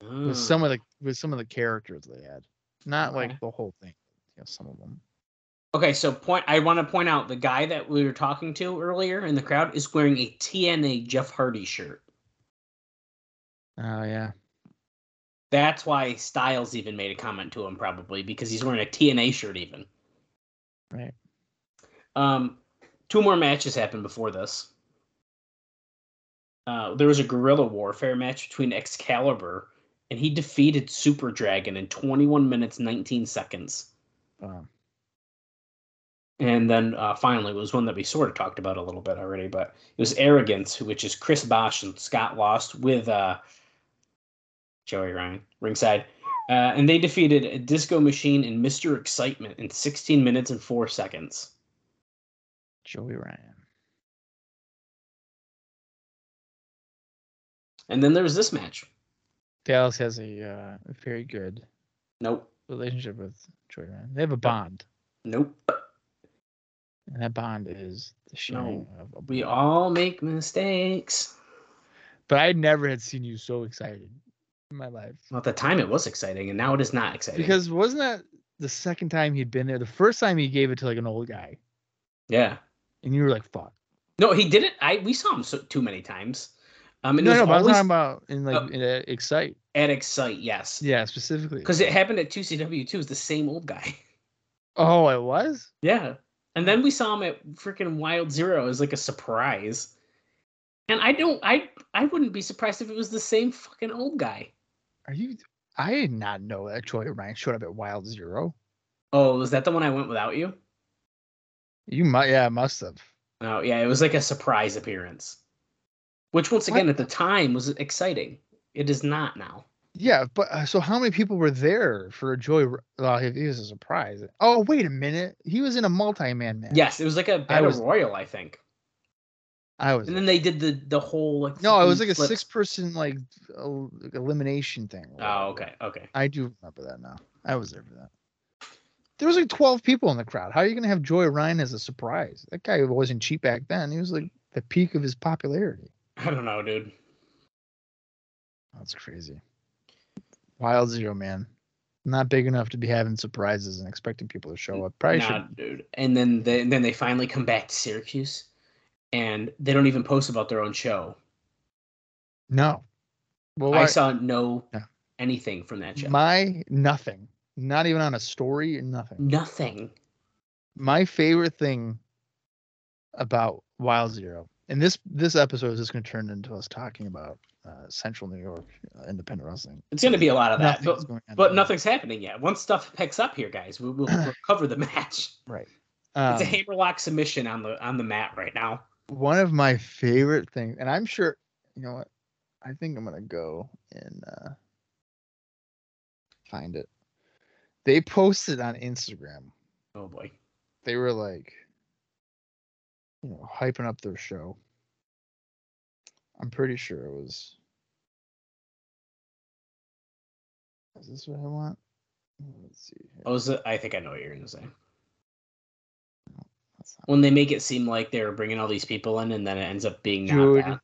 with some of the with some of the characters they had, not Mm. Okay. like the whole thing. You know, some of them. Okay, so point. I want to point out the guy that we were talking to earlier in the crowd is wearing a TNA Jeff Hardy shirt. Oh yeah. That's why Styles even made a comment to him, probably because he's wearing a TNA shirt. Even. Right. Um, two more matches happened before this. Uh, there was a guerrilla warfare match between Excalibur, and he defeated Super Dragon in 21 minutes 19 seconds. Um, And then uh, finally was one that we sort of talked about a little bit already, but it was Arrogance, which is Chris Bosh and Scott Lost with uh, Joey Ryan, ringside. Uh, and they defeated a Disco Machine and Mr. Excitement in 16 minutes and 4 seconds. Joey Ryan. And then there was this match. Dallas has a uh, very good Nope. relationship with Joey Ryan. They have a bond, Nope. And that bond is the sharing of a We all make mistakes. But I never had seen you so excited in my life. Well, at the time it was exciting, and now it is not exciting. Because wasn't that the second time he'd been there? The first time he gave it to like an old guy, yeah. and you were like, "Fuck." No, he did it. I we saw him so, too many times. Um, no, it was no, but I'm talking about in like Oh. in uh, Excite. at Excite, yes. Yeah, specifically. Because it happened at 2CW too. It's the same old guy. <laughs> Oh, it was. Yeah. And then we saw him at freaking Wild Zero as like a surprise. And I don't I I wouldn't be surprised if it was the same fucking old guy. Are you? I did not know that Joey Ryan showed up at Wild Zero. Oh, was that the one I went without you? You might, yeah, I must have. Oh, yeah, it was like a surprise appearance. Which once What? again at the time was exciting. It is not now. Yeah, but uh, so how many people were there for? R- Well, he, he was a surprise. Oh, wait a minute. He was in a multi-man match. Yes, it was like a battle was- royal, I think. I was. And then they did the the whole like no, it was like a six-person like, el- like elimination thing. Oh, okay, okay. I do remember that now. I was there for that. There was like 12 people in the crowd. How are you going to have Joey Ryan as a surprise? That guy wasn't cheap back then. He was like the peak of his popularity. I don't know, dude. That's crazy. Wild Zero, man. Not big enough to be having surprises and expecting people to show up. Probably Nah, should. dude. And then they, and then they finally come back to Syracuse, and they don't even post about their own show. No. Well, I why- saw no Yeah. anything from that show. my nothing. Not even on a story. Nothing. Nothing. my favorite thing about Wild Zero, and this this episode is just going to turn into us talking about uh, Central New York uh, independent wrestling. It's going to be a lot of that, Nothing's but, but nothing's happening yet. Once stuff picks up here, guys, we, we'll, we'll cover the <laughs> match. Right. It's a Um, hammerlock submission on the on the mat right now. one of my favorite things, and I'm sure you know what. I think I'm gonna go and uh, find it. They posted on Instagram. Oh boy. They were like, you know, hyping up their show. I'm pretty sure it was. Is this what I want? Let's see. here. Oh, I was I think I know what you're going to say. When they make it seem like they're bringing all these people in, and then it ends up being not that.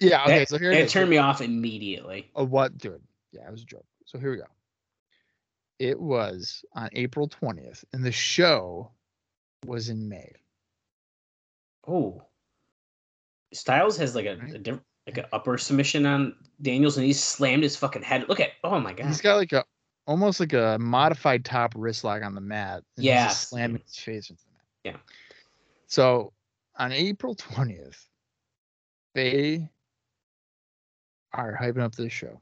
Yeah. Okay. That- so here it it turned me off immediately. Oh, what, dude? Yeah, it was a joke. So here we go. It was on April 20th, and the show was in May. Oh, Styles has like a, Right. a different like an upper submission on Daniels, and he slammed his fucking head. Look at oh my god. He's got like a almost like a modified top wrist lock on the mat. and he's just slamming his face into the mat. Yeah. So on April 20th, they are hyping up this show.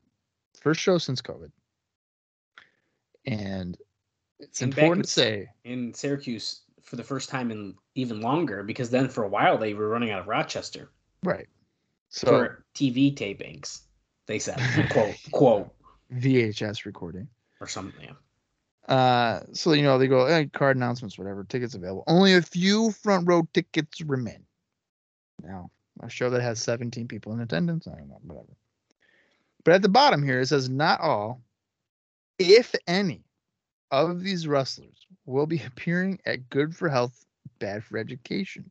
First show since COVID. And it's And important in to say in Syracuse for the first time in even longer because then for a while they were running out of Rochester right. So for TV tapings. They said quote <laughs> quote VHS recording. or something. Yeah. Uh, so you know they go hey, card announcements, whatever. Tickets available. Only a few front row tickets remain. Now a show that has 17 people in attendance. I don't know, whatever. But at the bottom here it says not all, if any, of these wrestlers will be <laughs> appearing at Good for Health, Bad for Education.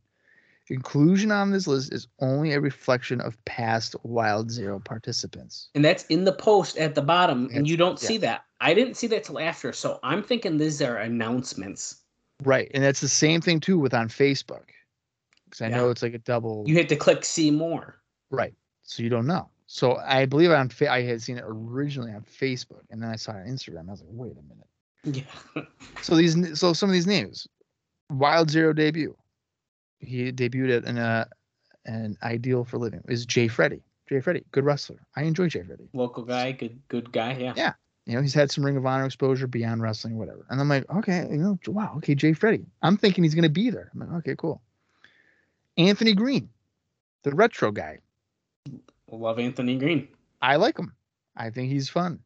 Inclusion on this list is only a reflection of past Wild Zero participants. And that's in the post at the bottom, and It's- you don't yeah. see that. I didn't see that till after, so I'm thinking these are announcements. Right, and that's the same thing too with on Facebook, because I know it's like a double. You hit to click see more. Right, so you don't know. So I believe on Fa- I had seen it originally on Facebook, and then I saw it on Instagram. I was like, wait a minute. Yeah. So these, so some of these names, Wild Zero debut. He debuted at an uh, an Ideal for Living is Jay Freddy. Jay Freddy, good wrestler. I enjoy Jay Freddy. Local guy, good good guy. Yeah. Yeah. You know, he's had some Ring of Honor exposure beyond wrestling, whatever. And I'm like, okay, you know, wow, okay, Jay Freddy. I'm thinking he's gonna be there. I'm like, okay, cool. Anthony Green, the retro guy. Love Anthony Green. I like him. I think he's fun.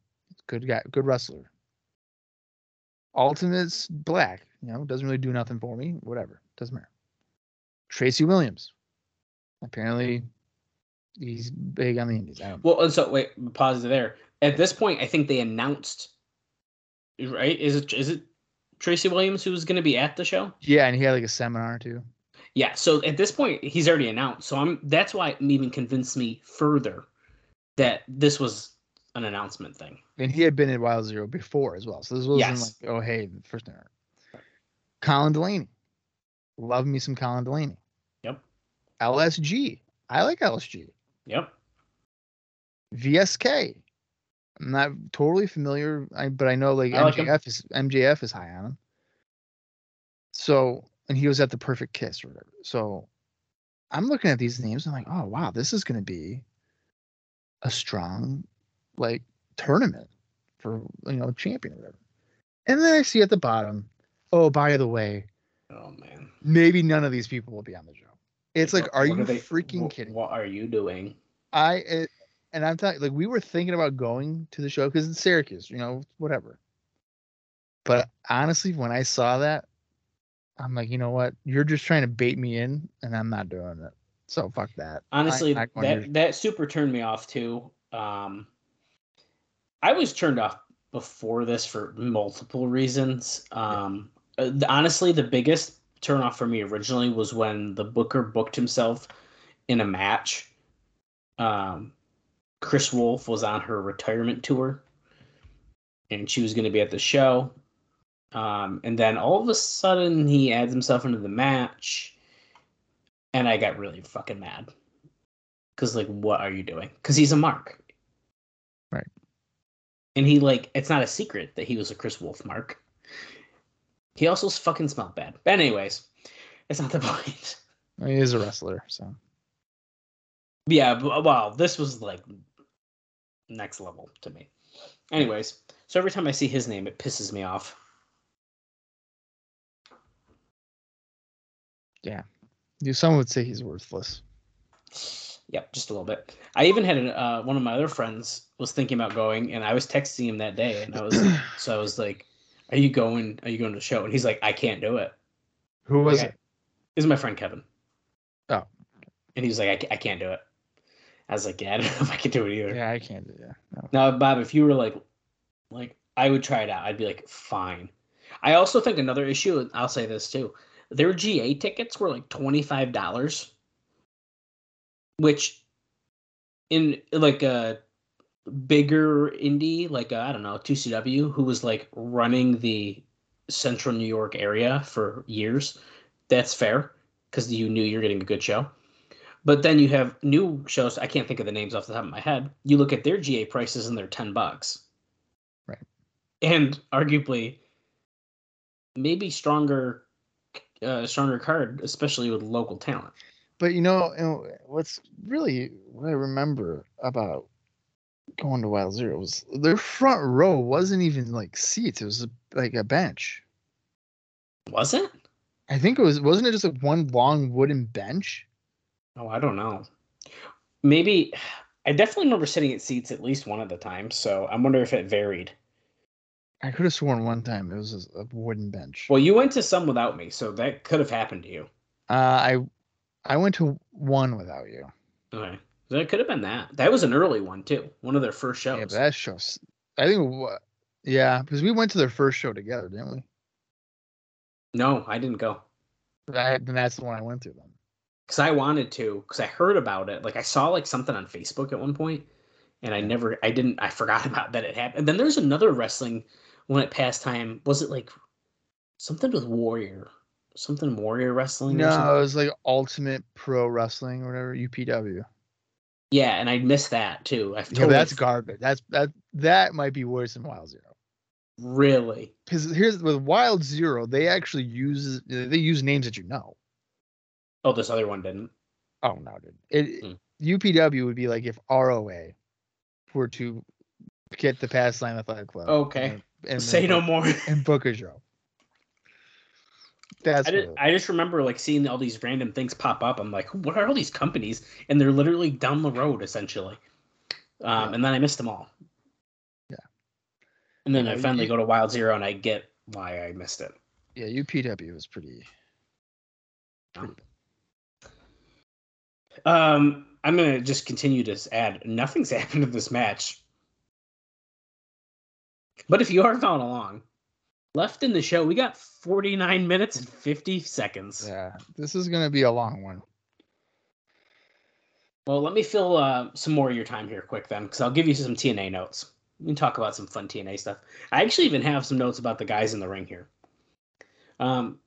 Good guy, good wrestler. Ultimate's black, you know, doesn't really do nothing for me. Whatever, doesn't matter. Tracy Williams, apparently, he's big on the Indies. I don't. Well, and so wait, pause there. At this point, I think they announced. Right? Is it is it Tracy Williams who was going to be at the show? Yeah, and he had like a seminar too. Yeah. So at this point, he's already announced. So I'm. That's why it even convinced me further that this was an announcement thing. And he had been in Wild Zero before as well. So this wasn't Yes. like, oh hey, first time. Colin Delaney. Love me some Colin Delaney. Yep. LSG. I like LSG. Yep. VSK. I'm not totally familiar, but I know like I like him. MJF is MJF is high on him. So and he was at the Perfect Kiss or whatever. So I'm looking at these names. I'm like, oh wow, this is going to be a strong like tournament for you know champion or whatever. And then I see at the bottom, oh by the way, Oh man. maybe none of these people will be on the show. It's like, What- are you they- freaking what- kidding? What are you doing? I it, and I'm telling like we were thinking about going to the show because it's Syracuse, you know, whatever. But honestly, when I saw that, I'm like, you know what? You're just trying to bait me in, and I'm not doing it. So fuck that. Honestly, I'm not going to that that super turned me off too. Um, I was turned off before this for multiple reasons. Um, uh, honestly, the biggest turn off for me originally was when the Booker booked himself in a match. Um, Kris Wolf was on her retirement tour, and she was going to be at the show. Um, and then all of a sudden, he adds himself into the match, and I got really fucking mad. Cause like, what are you doing? Cause he's a mark. And he like, it's not a secret that he was a Kris Wolf mark. He also fucking smelled bad. But anyways, it's not the <laughs> point. he is a wrestler, so Yeah, but, well, this was like next level to me. Anyways, so every time I see his name, it pisses me off. Yeah, you someone would say he's worthless. Yep, just a little bit. I even had a, uh, one of my other friends was thinking about going, and I was texting him that day, and I was <clears throat> so I was like, "Are you going? Are you going to the show?" And he's like, "I can't do it." Who was Okay. it? Is my friend Kevin. Oh. And he was like, I, I can't do it. I was like, yeah, <laughs> I don't know if I can do it either. Yeah, I can't do that. No. Now, Bob, if you were like, like, I would try it out. I'd be like, fine. I also think another issue, I'll say this too, their GA tickets were like $25, which in like a bigger indie, like I I don't know, 2CW, who was like running the central New York area for years, that's fair because you knew you're getting a good show. But then you have new shows. I can't think of the names off the top of my head. You look at their GA prices and they're ten bucks, Right. And arguably, maybe stronger, uh, stronger card, especially with local talent. But you know, you know, what's really what I remember about going to Wild Zero was their front row wasn't even like seats; it was like a bench. Was it? I think it was wasn't it just like one long wooden bench? Oh, I don't know. Maybe I definitely remember sitting at seats at least one of the time. So I wonder if it varied. I could have sworn one time it was a wooden bench. Well, you went to some without me, so that could have happened to you. Uh, I I went to one without you. Okay, that could have been that. That was an early one too. One of their first shows. Yeah, but that shows. I think what? Yeah, because we went to their first show together, didn't we? no, I didn't go. That, then that's the one I went to then. because I wanted to because I heard about it. Like I saw like something on Facebook at one point, and I never, I didn't, I forgot <laughs> about that it happened. And then there's another wrestling one at pastime. Was it like something with Warrior, something Warrior wrestling? No, it was like Ultimate Pro Wrestling or whatever, UPW. Yeah, and I missed that too. I totally that's garbage. That's that that might be worse than Wild Zero. really. Because here's with Wild Zero, they actually use they use names that you know. Oh, this other one didn't. Oh no, dude. It Hmm. UPW would be like if ROA were to get the Pastime Athletic Club. Okay. and, and Say no more. And book a show. That's I, did, I just remember like seeing all these random things pop up. I'm like, what are all these companies? And they're literally down the road essentially. Um, Yeah. And then I missed them all. Yeah. And then I finally you- go to Wild Zero and I get why I missed it. Yeah, UPW was pretty. Um, I'm gonna just continue to add. Nothing's <laughs> happened in this match, but if you are following along, left in the show, we got 49 minutes and 50 seconds. Yeah, this is gonna be a long one. Well, let me fill uh, some more of your time here, quick then, because I'll give you some TNA notes. We can talk about some fun TNA stuff. I actually even have some notes about the guys in the ring here. Um,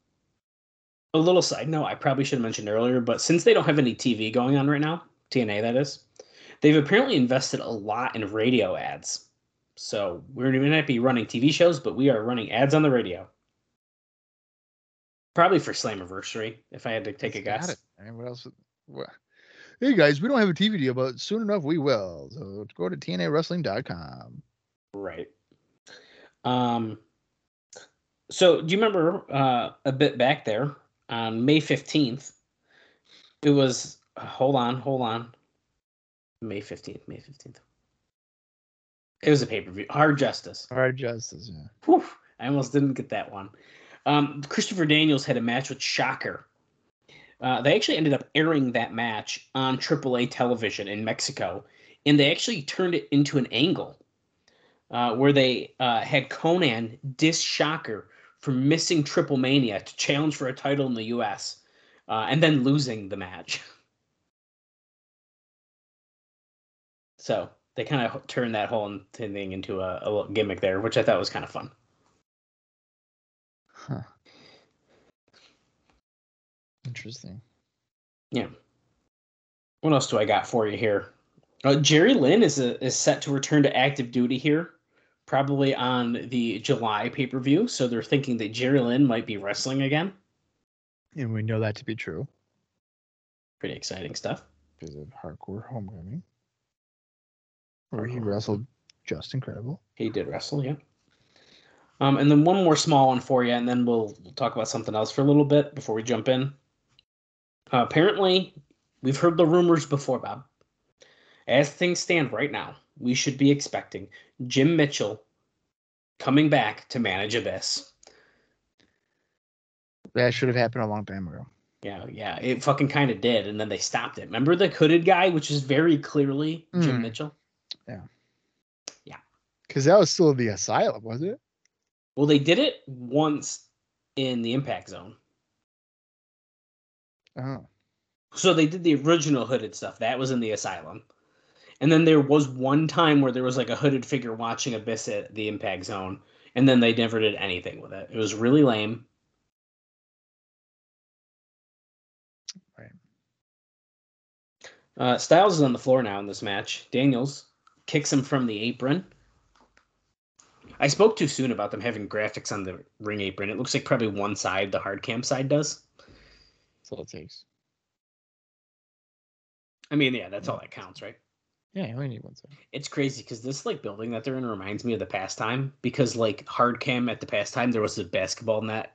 a little side note, I probably should have mentioned earlier, but since they don't have any TV going on right now, TNA that is, they've apparently invested a lot in radio ads. So we're to not be running TV shows, but we are running ads on the radio. Probably for Slammiversary, if I had to take a guess. it. What else? What? Hey guys, we don't have a TV deal, but soon enough we will. So go to TNAWrestling.com. Right. Um. So, do you remember uh, a bit back there on May fifteenth? It was. hold on, hold on. May fifteenth. May fifteenth. It was a pay per view. Hard Justice. Hard Justice. Yeah. Whew, I almost didn't get that one. Um, Christopher Daniels had a match with Shocker. Uh, they actually ended up airing that match on AAA television in Mexico, and they actually turned it into an angle uh, where they uh, had Konnan diss Shocker for missing TripleMania to challenge for a title in the U.S. Uh, and then losing the match. <laughs> So they kind of turned that whole thing into a, a little gimmick there, which I thought was kind of fun. Huh. Interesting. Yeah. What else do I got for you here? Uh, Jerry Lynn is a, is set to return to active duty here, probably on the July pay per view. So they're thinking that Jerry Lynn might be wrestling again. And we know that to be true Pretty exciting stuff. because of Hardcore Homecoming, where he wrestled just incredible. He did wrestle, yeah. Um, and then one more small one for you, and then we'll, we'll talk about something else for a little bit before we jump in. Uh, apparently, we've heard the rumors before, Bob. As things stand right now, we should be expecting Jim Mitchell coming back to manage Abyss. That should have happened a long time ago. Yeah, yeah, it fucking kind of did, and then they stopped it. Remember the hooded guy, which is very clearly Jim Mm. Yeah. Because that was still the asylum, was it? Well, they did it once in the Impact Zone. Oh. So they did the original hooded stuff. That was in the asylum. And then there was one time where there was like a hooded figure watching Abyss at the impact zone, and then they never did anything with it. It was really lame. Right. Uh, Styles is on the floor now in this match. Daniels kicks him from the apron. I spoke too soon about them having graphics on the ring apron. It looks like probably one side, the hard cam side does. That's all it takes. I mean, yeah, that's all that counts, right? Yeah, you only need one second. It's crazy because this like building that they're in reminds me of the pastime because like hard cam at the pastime there was a basketball net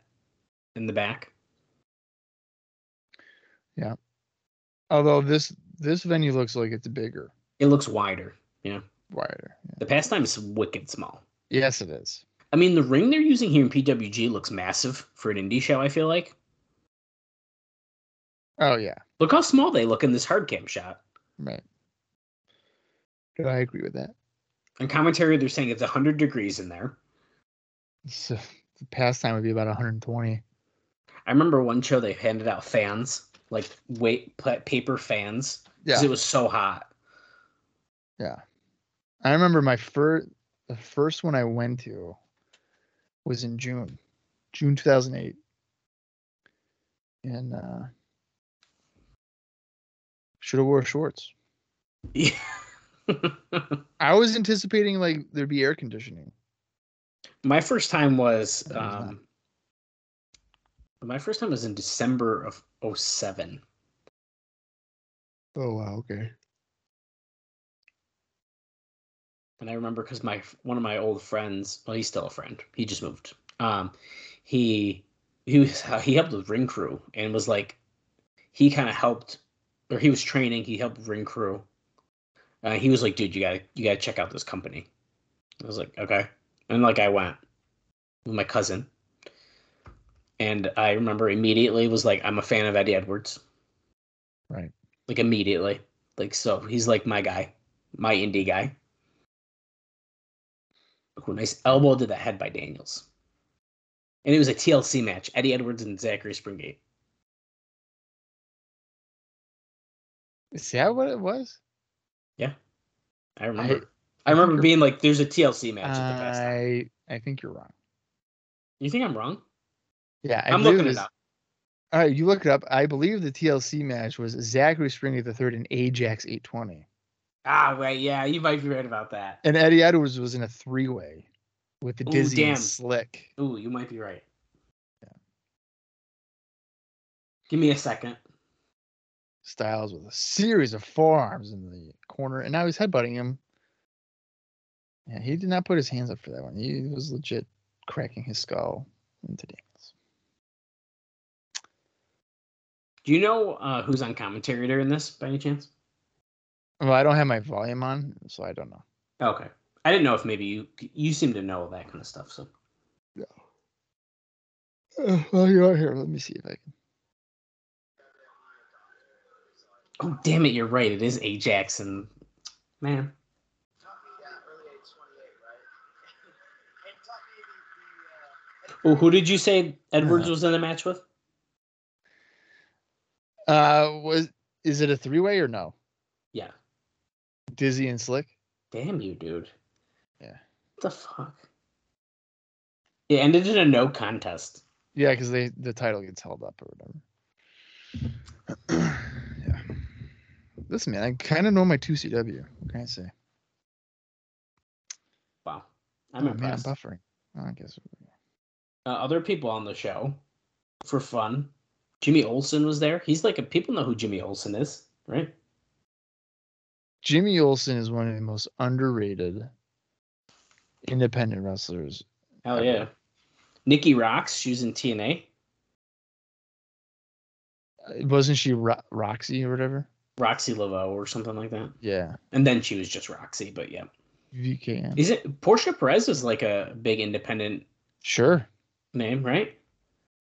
in the back. Yeah. Although this this venue looks like it's bigger, It looks wider. Yeah, wider. Yeah. the pastime is wicked small. Yes, it is. I mean, the ring they're using here in PWG looks massive for an indie show. I feel like. Oh yeah, Look how small they look in this hard cam shot. right. Do I agree with that? On commentary, they're saying it's 100 degrees in there. So uh, the pastime would be about 120. I remember one show they handed out fans, like weight paper fans, because Yeah, it was so hot. yeah. I remember my first the first one I went to was in June, June 2008, and uh, should have wore shorts. Yeah. <laughs> I was anticipating like there'd be air conditioning. My first time was That was not. um my first time was in December of 07. Oh wow, okay. And I remember because my one of my old friends, well, he's still a friend. He just moved. Um, he he was <laughs> he helped with ring crew and was like, he kind of helped, or he was training. He helped ring crew. Uh, he was like, dude, you gotta you gotta check out this company. I was like, okay. and like I went with my cousin, and I remember immediately was like, I'm a fan of Eddie Edwards. Right. Like immediately, like so he's like my guy, my indie guy. Ooh, nice elbow to the head by Daniels. And it was a TLC match, Eddie Edwards and Zachary Springate. Is that what it was? Yeah. I remember. I, remember being like, "There's a TLC match at the best." I I think you're wrong. You think I'm wrong? Yeah, I I'm looking it up. All right, you look it up. I believe the TLC match was Zachary Springate the third and Ajax 820, Ah, right. Yeah, you might be right about that. and Eddie Edwards was in a three way with the Dizzy damn. and Slick. Ooh, you might be right. Yeah. Give me a second. Styles with a series of forearms in the corner, and now he's headbutting him. Yeah, he did not put his hands up for that one. He was legit cracking his skull into Daniels. Do you know uh, who's on commentary during this, by any chance? Well, I don't have my volume on, so I don't know. Okay, I didn't know if maybe you you seem to know that kind of stuff. So Uh, well, you're out here. Let me see if I can. Oh damn it, you're right. It is Ajax and man. Oh, who did you say Edwards Uh, was in the match with? Uh, was is it a three way or no? Dizzy and Slick. Damn you, dude. Yeah. What the fuck? It ended in a no contest. Yeah, because they the title gets held up or whatever. <clears throat> yeah. Listen, man, I kind of know my two CW. What can I say? Wow. I'm Oh, man, I'm impressed. buffering. Oh, I guess. uh, other people on the show for fun. Jimmy Olsen was there. He's like a people know who Jimmy Olsen is, right? Jimmy Olsen is one of the most underrated independent wrestlers. Hell Ever. yeah. Nikki Roxx, she was in TNA. Uh, Wasn't she Ro- Roxy or whatever? Roxxi Laveaux or something like that. Yeah, And then she was just Roxy, but yeah. VKM. Is it Portia Perez is like a big independent Sure. name, right?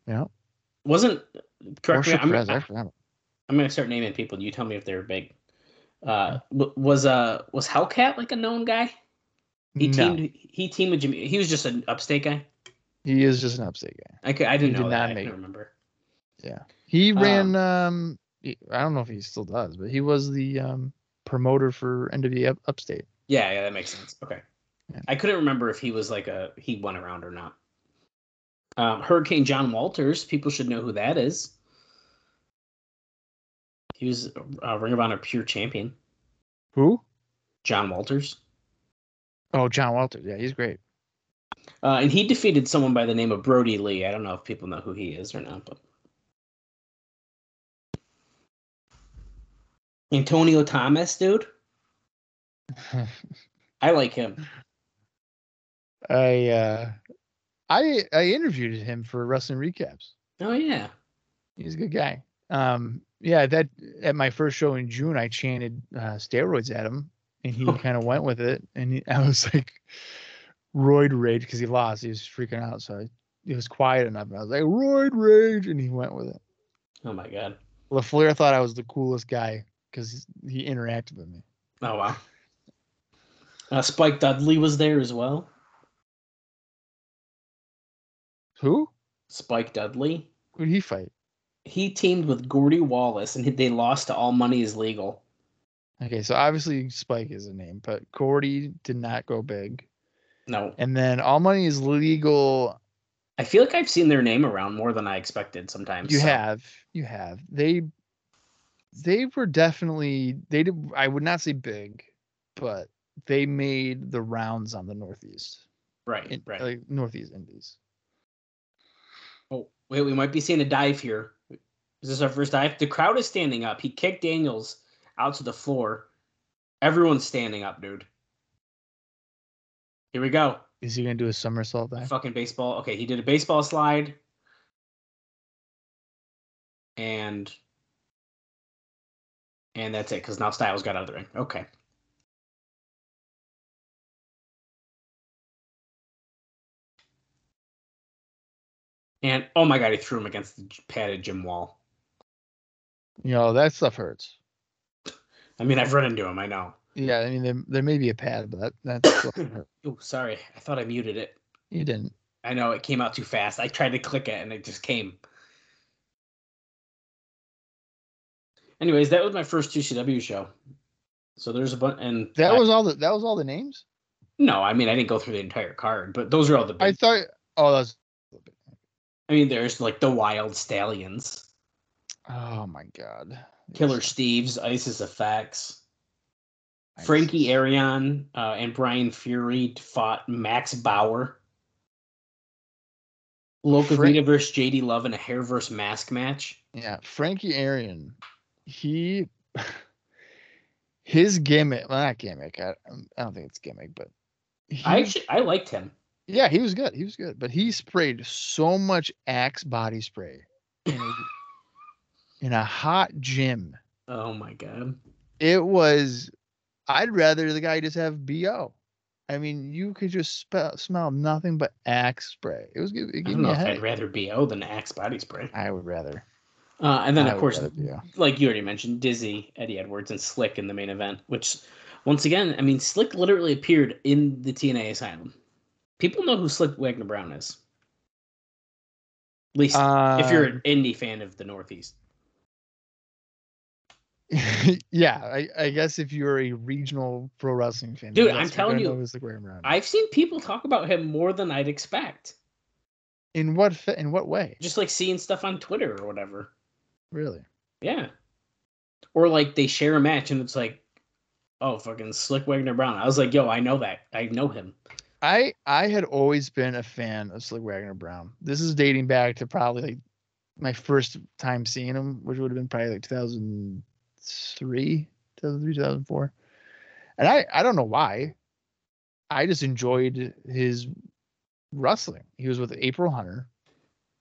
Yeah. Wasn't correct me. Portia I'm, Perez, I I'm gonna start naming people. You tell me if they're big. Uh, was uh was Hellcat like a known guy? He no, teamed. He teamed with Jimmy. He was just an upstate guy. he is just an upstate guy. I could, I didn't He know did that. not I make can't remember. Yeah. He ran um he- I don't know if he still does, but he was the um promoter for NWA Up- Upstate. Yeah, yeah, that makes sense. Okay. Yeah. I couldn't remember if he was like a he went around or not. Um, Hurricane John Walters, people should know who that is. He was a Ring of Honor Pure Champion. Who? John Walters, Oh, John Walters. Yeah, he's great. uh, and he defeated someone by the name of Brodie Lee. I don't know if people know who he is or not, but Antonio Thomas, dude, <laughs> I like him. I uh I I interviewed him for wrestling recaps. Oh yeah, He's a good guy. Um yeah, that at my first show in June I chanted uh, steroids at him and he kind of went with it and he, <laughs> I was like roid rage because he lost. He was freaking out. So I, it was quiet enough. And I was like, roid rage. And he went with it. oh my god, LaFleur thought I was the coolest guy because he interacted with me. oh wow. Uh, Spike Dudley was there as well. Who? Spike Dudley. Who did he fight? He teamed with Gordy Wallace, and they lost to All Money Is Legal. Okay, so obviously Spike is a name, but Gordy did not go big. No, And then All Money is Legal. I feel like I've seen their name around more than I expected. Sometimes You so- have, you have. They, they were definitely they did. I would not say big, but they made the rounds on the Northeast, right, in, right. like Northeast Indies. oh, wait, we might be seeing a dive here. Is this our first dive? The crowd is standing up. He kicked Daniels out to the floor. Everyone's standing up, dude. Here we go. Is he gonna do a somersault dive? Fucking baseball. Okay, he did a baseball slide. And and that's it, because now Styles got out of the ring. Okay. And oh my god, he threw him against the padded gym wall. You know that stuff hurts. I mean, I've run into him. I know. Yeah, I mean there, there may be a pad, but that that's. <coughs> Oh, sorry. I thought I muted it. You didn't. I know it came out too fast. I tried to click it and it just came. Anyways, that was my first GCW show. So there's a bunch, and That I- was all the that was all the names. no. I mean, I didn't go through the entire card, but those are all the. Big, I thought. Oh, that's. I mean, there's like the Wild Stallions, Oh my god. Killer. Steves, Isis Effects, Nice. Frankie Arion, uh, and Brian Fury fought Max Bauer. Loca Frank- Vita versus JD Love in a hair versus mask match. Yeah, Frankie Arion. He. <laughs> His gimmick, well, not gimmick. I, I don't think it's gimmick, but he, I actually I liked him. yeah, he was good. He was good, but he sprayed so much Axe body spray in in a hot gym. Oh my god. It was. I'd rather the guy just have bo. I mean, you could just spell, smell nothing but Axe spray. It was good. I don't know if I'd rather BO than Axe body spray. I would rather. Uh, and then I of course, like you already mentioned, Dizzy, Eddie Edwards, and Slyck in the main event. Which, once again, I mean, Slyck literally appeared in the TNA Asylum. People know who Slyck Wagner Brown is. At least if you're Um, an indie fan of the Northeast. <laughs> yeah, I, I guess if you're a regional pro wrestling fan, Dude, I'm telling you, know the Graham Brown. I've seen people talk about him more than I'd expect. in what in what way? Just like seeing stuff on Twitter or whatever. Really? Yeah. Or like they share a match and it's like, oh, fucking Slyck Wagner Brown. I was like, yo, I know that. I know him. I I had always been a fan of Slyck Wagner Brown. This is dating back to probably like my first time seeing him, which would have been probably like 2003, 2003, 2004. And I I don't know why. I just enjoyed his wrestling. He was with April Hunter,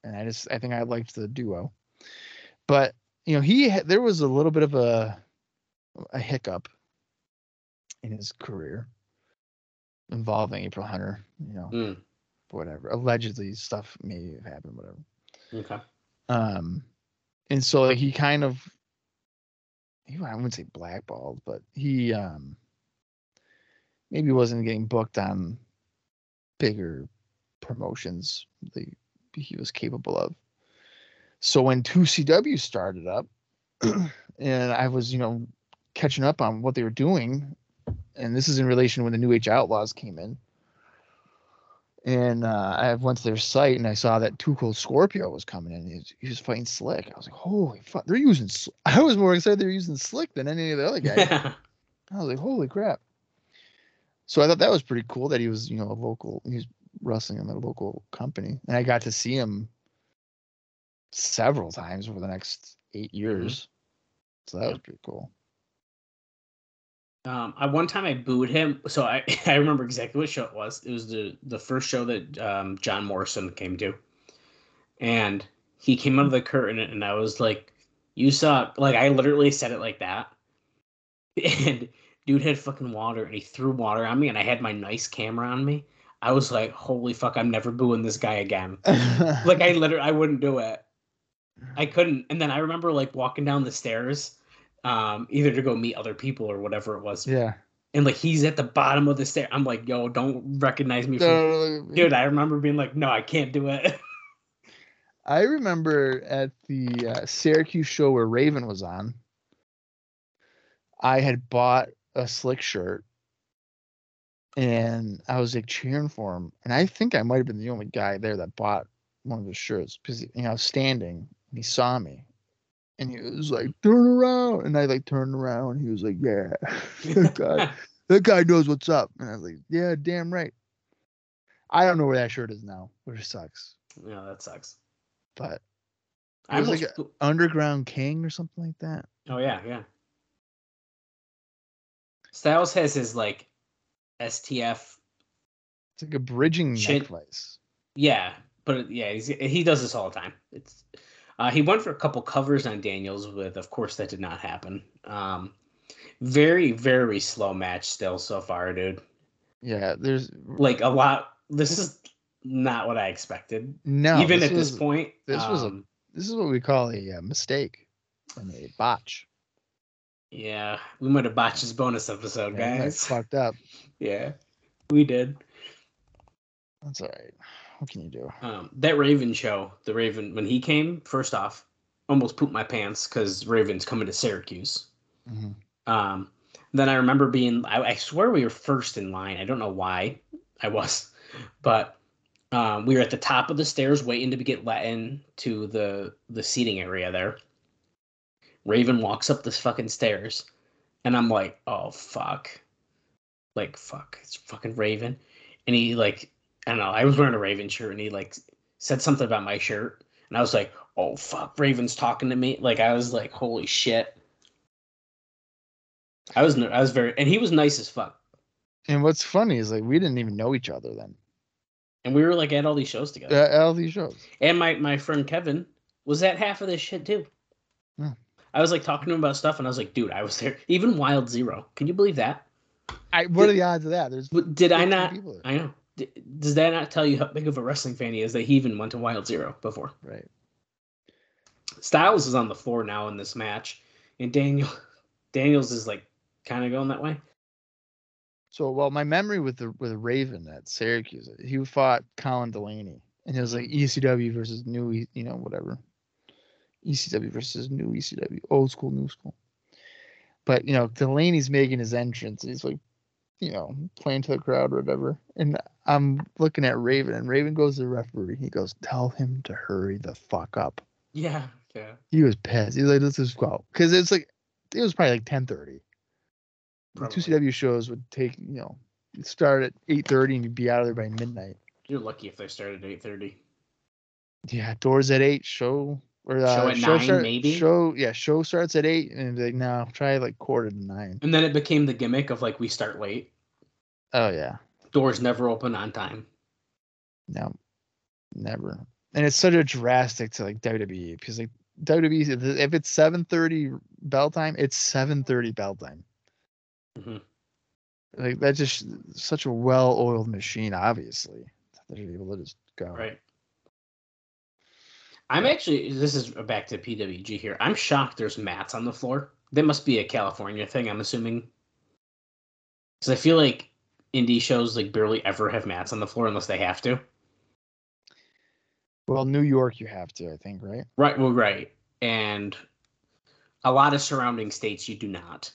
and I just I think I liked the duo. But you know, he there was a little bit of a a hiccup in his career involving April Hunter. You know, Mm, whatever. Allegedly, stuff may have happened, whatever. okay. Um, and so like, he kind of, he I wouldn't say blackballed, but he um maybe wasn't getting booked on bigger promotions that he was capable of. So when 2CW started up, <clears throat> and I was, you know, catching up on what they were doing, and this is in relation when the New Age Outlaws came in. And uh, I went to their site and I saw that Cold Scorpio was coming in. He was, he was fighting Slyck. I was like, holy fuck, they're using. Sl-. <laughs> I was more excited they're using Slyck than any of the other guys. <laughs> I was like, holy crap. So I thought that was pretty cool that he was, you know, a local, he was wrestling in a local company. And I got to see him several times over the next eight years. So that was pretty cool. Um, I one time I booed him, so I <laughs> I remember exactly what show it was. It was the the first show that um, John Morrison came to, and he came out of the curtain, and I was like, "You suck!" Like I literally said it like that, <laughs> and dude had fucking water, and he threw water on me, and I had my nice camera on me. I was like, "Holy fuck! I'm never booing this guy again." <laughs> like I literally I wouldn't do it. I couldn't. And then I remember like walking down the stairs, um, either to go meet other people or whatever it was. yeah. And like he's at the bottom of the stair. I'm like, yo, don't recognize me from dude. I remember being like, no, I can't do it. <laughs> I remember at the uh, Syracuse show where Raven was on, I had bought a Slyck shirt and I was like cheering for him. And I think I might have been the only guy there that bought one of his shirts because you know, I was standing and he saw me and he was like, turn around. And I like turned around. He was like, yeah, <laughs> that <laughs> guy, that guy knows what's up. And I was like, yeah, damn right. I don't know where that shirt is now, which sucks. Yeah, that sucks. But I was almost, like Underground King or something like that. oh yeah, yeah. Styles has his like STF. It's like a bridging Shit. neck vice. Yeah, but yeah, he's, he does this all the time. It's uh, he went for a couple covers on Daniels with, of course, that did not happen. Um, very very slow match still so far, dude. Yeah, there's Like a lot. This is not what I expected. No, Even at this point, this was a- um, This is what we call a uh, mistake and a botch. yeah, we might have botched this bonus episode, Yeah, guys. fucked up. <laughs> Yeah, we did. That's all right. What can you do? Um, that Raven show, the Raven, when he came, first off, almost pooped my pants because Raven's coming to Syracuse. Mhm. Um, then I remember being, I, I swear we were first in line. I don't know why I was, but um, we were at the top of the stairs waiting to get let in to the the seating area there. Raven walks up this fucking stairs, and I'm like, oh fuck, like fuck, it's fucking Raven, and he like, I don't know, I was wearing a Raven shirt, and he like said something about my shirt, and I was like, oh fuck, Raven's talking to me, like I was like, holy shit. I was I was very and he was nice as fuck. And what's funny is like we didn't even know each other then. And we were like at all these shows together. Uh, all these shows. And my my friend Kevin was at half of this shit too. Hmm. I was like talking to him about stuff, and I was like, "Dude, I was there." Even Wild Zero. Can you believe that? I, what Did- are the odds of that? There's Did I not? I know. D- Does that not tell you how big of a wrestling fan he is that he even went to Wild Zero before? right. Styles is on the floor now in this match, and Daniel <laughs> Daniels is like kind of going that way. So well, my memory with the with Raven at Syracuse, he fought Colin Delaney, and it was like ECW versus new, you know, whatever. ECW versus new ECW, old school, new school. But you know, Delaney's making his entrance, and he's like, you know, playing to the crowd or whatever. And I'm looking at Raven, and Raven goes to the referee. He goes, "Tell him to hurry the fuck up." Yeah, yeah. He was pissed. He's like, "Let's just go," because it's like it was probably like 10:30. The two CW shows would take, you know, start at 8:30 and you'd be out of there by midnight. You're lucky if they started at eight thirty. Yeah, doors at eight. Show or uh, Show at nine, maybe? Show yeah, show starts at eight and like no, try like quarter to nine. And then it became the gimmick of like we start late. Oh yeah, Doors never open on time. no, never. And it's such a drastic to like WWE because like WWE if it- if it's 7:30 bell time, it's 7:30 bell time. Mhm. Like that's just such a well-oiled machine. Obviously, they should be able to just go. Right. I'm actually this is back to PWG here. I'm shocked there's mats on the floor. That must be a California thing, I'm assuming. Because I feel like indie shows like barely ever have mats on the floor unless they have to. Well, New York, you have to, I think, right? Right, well, right. And a lot of surrounding states you do not.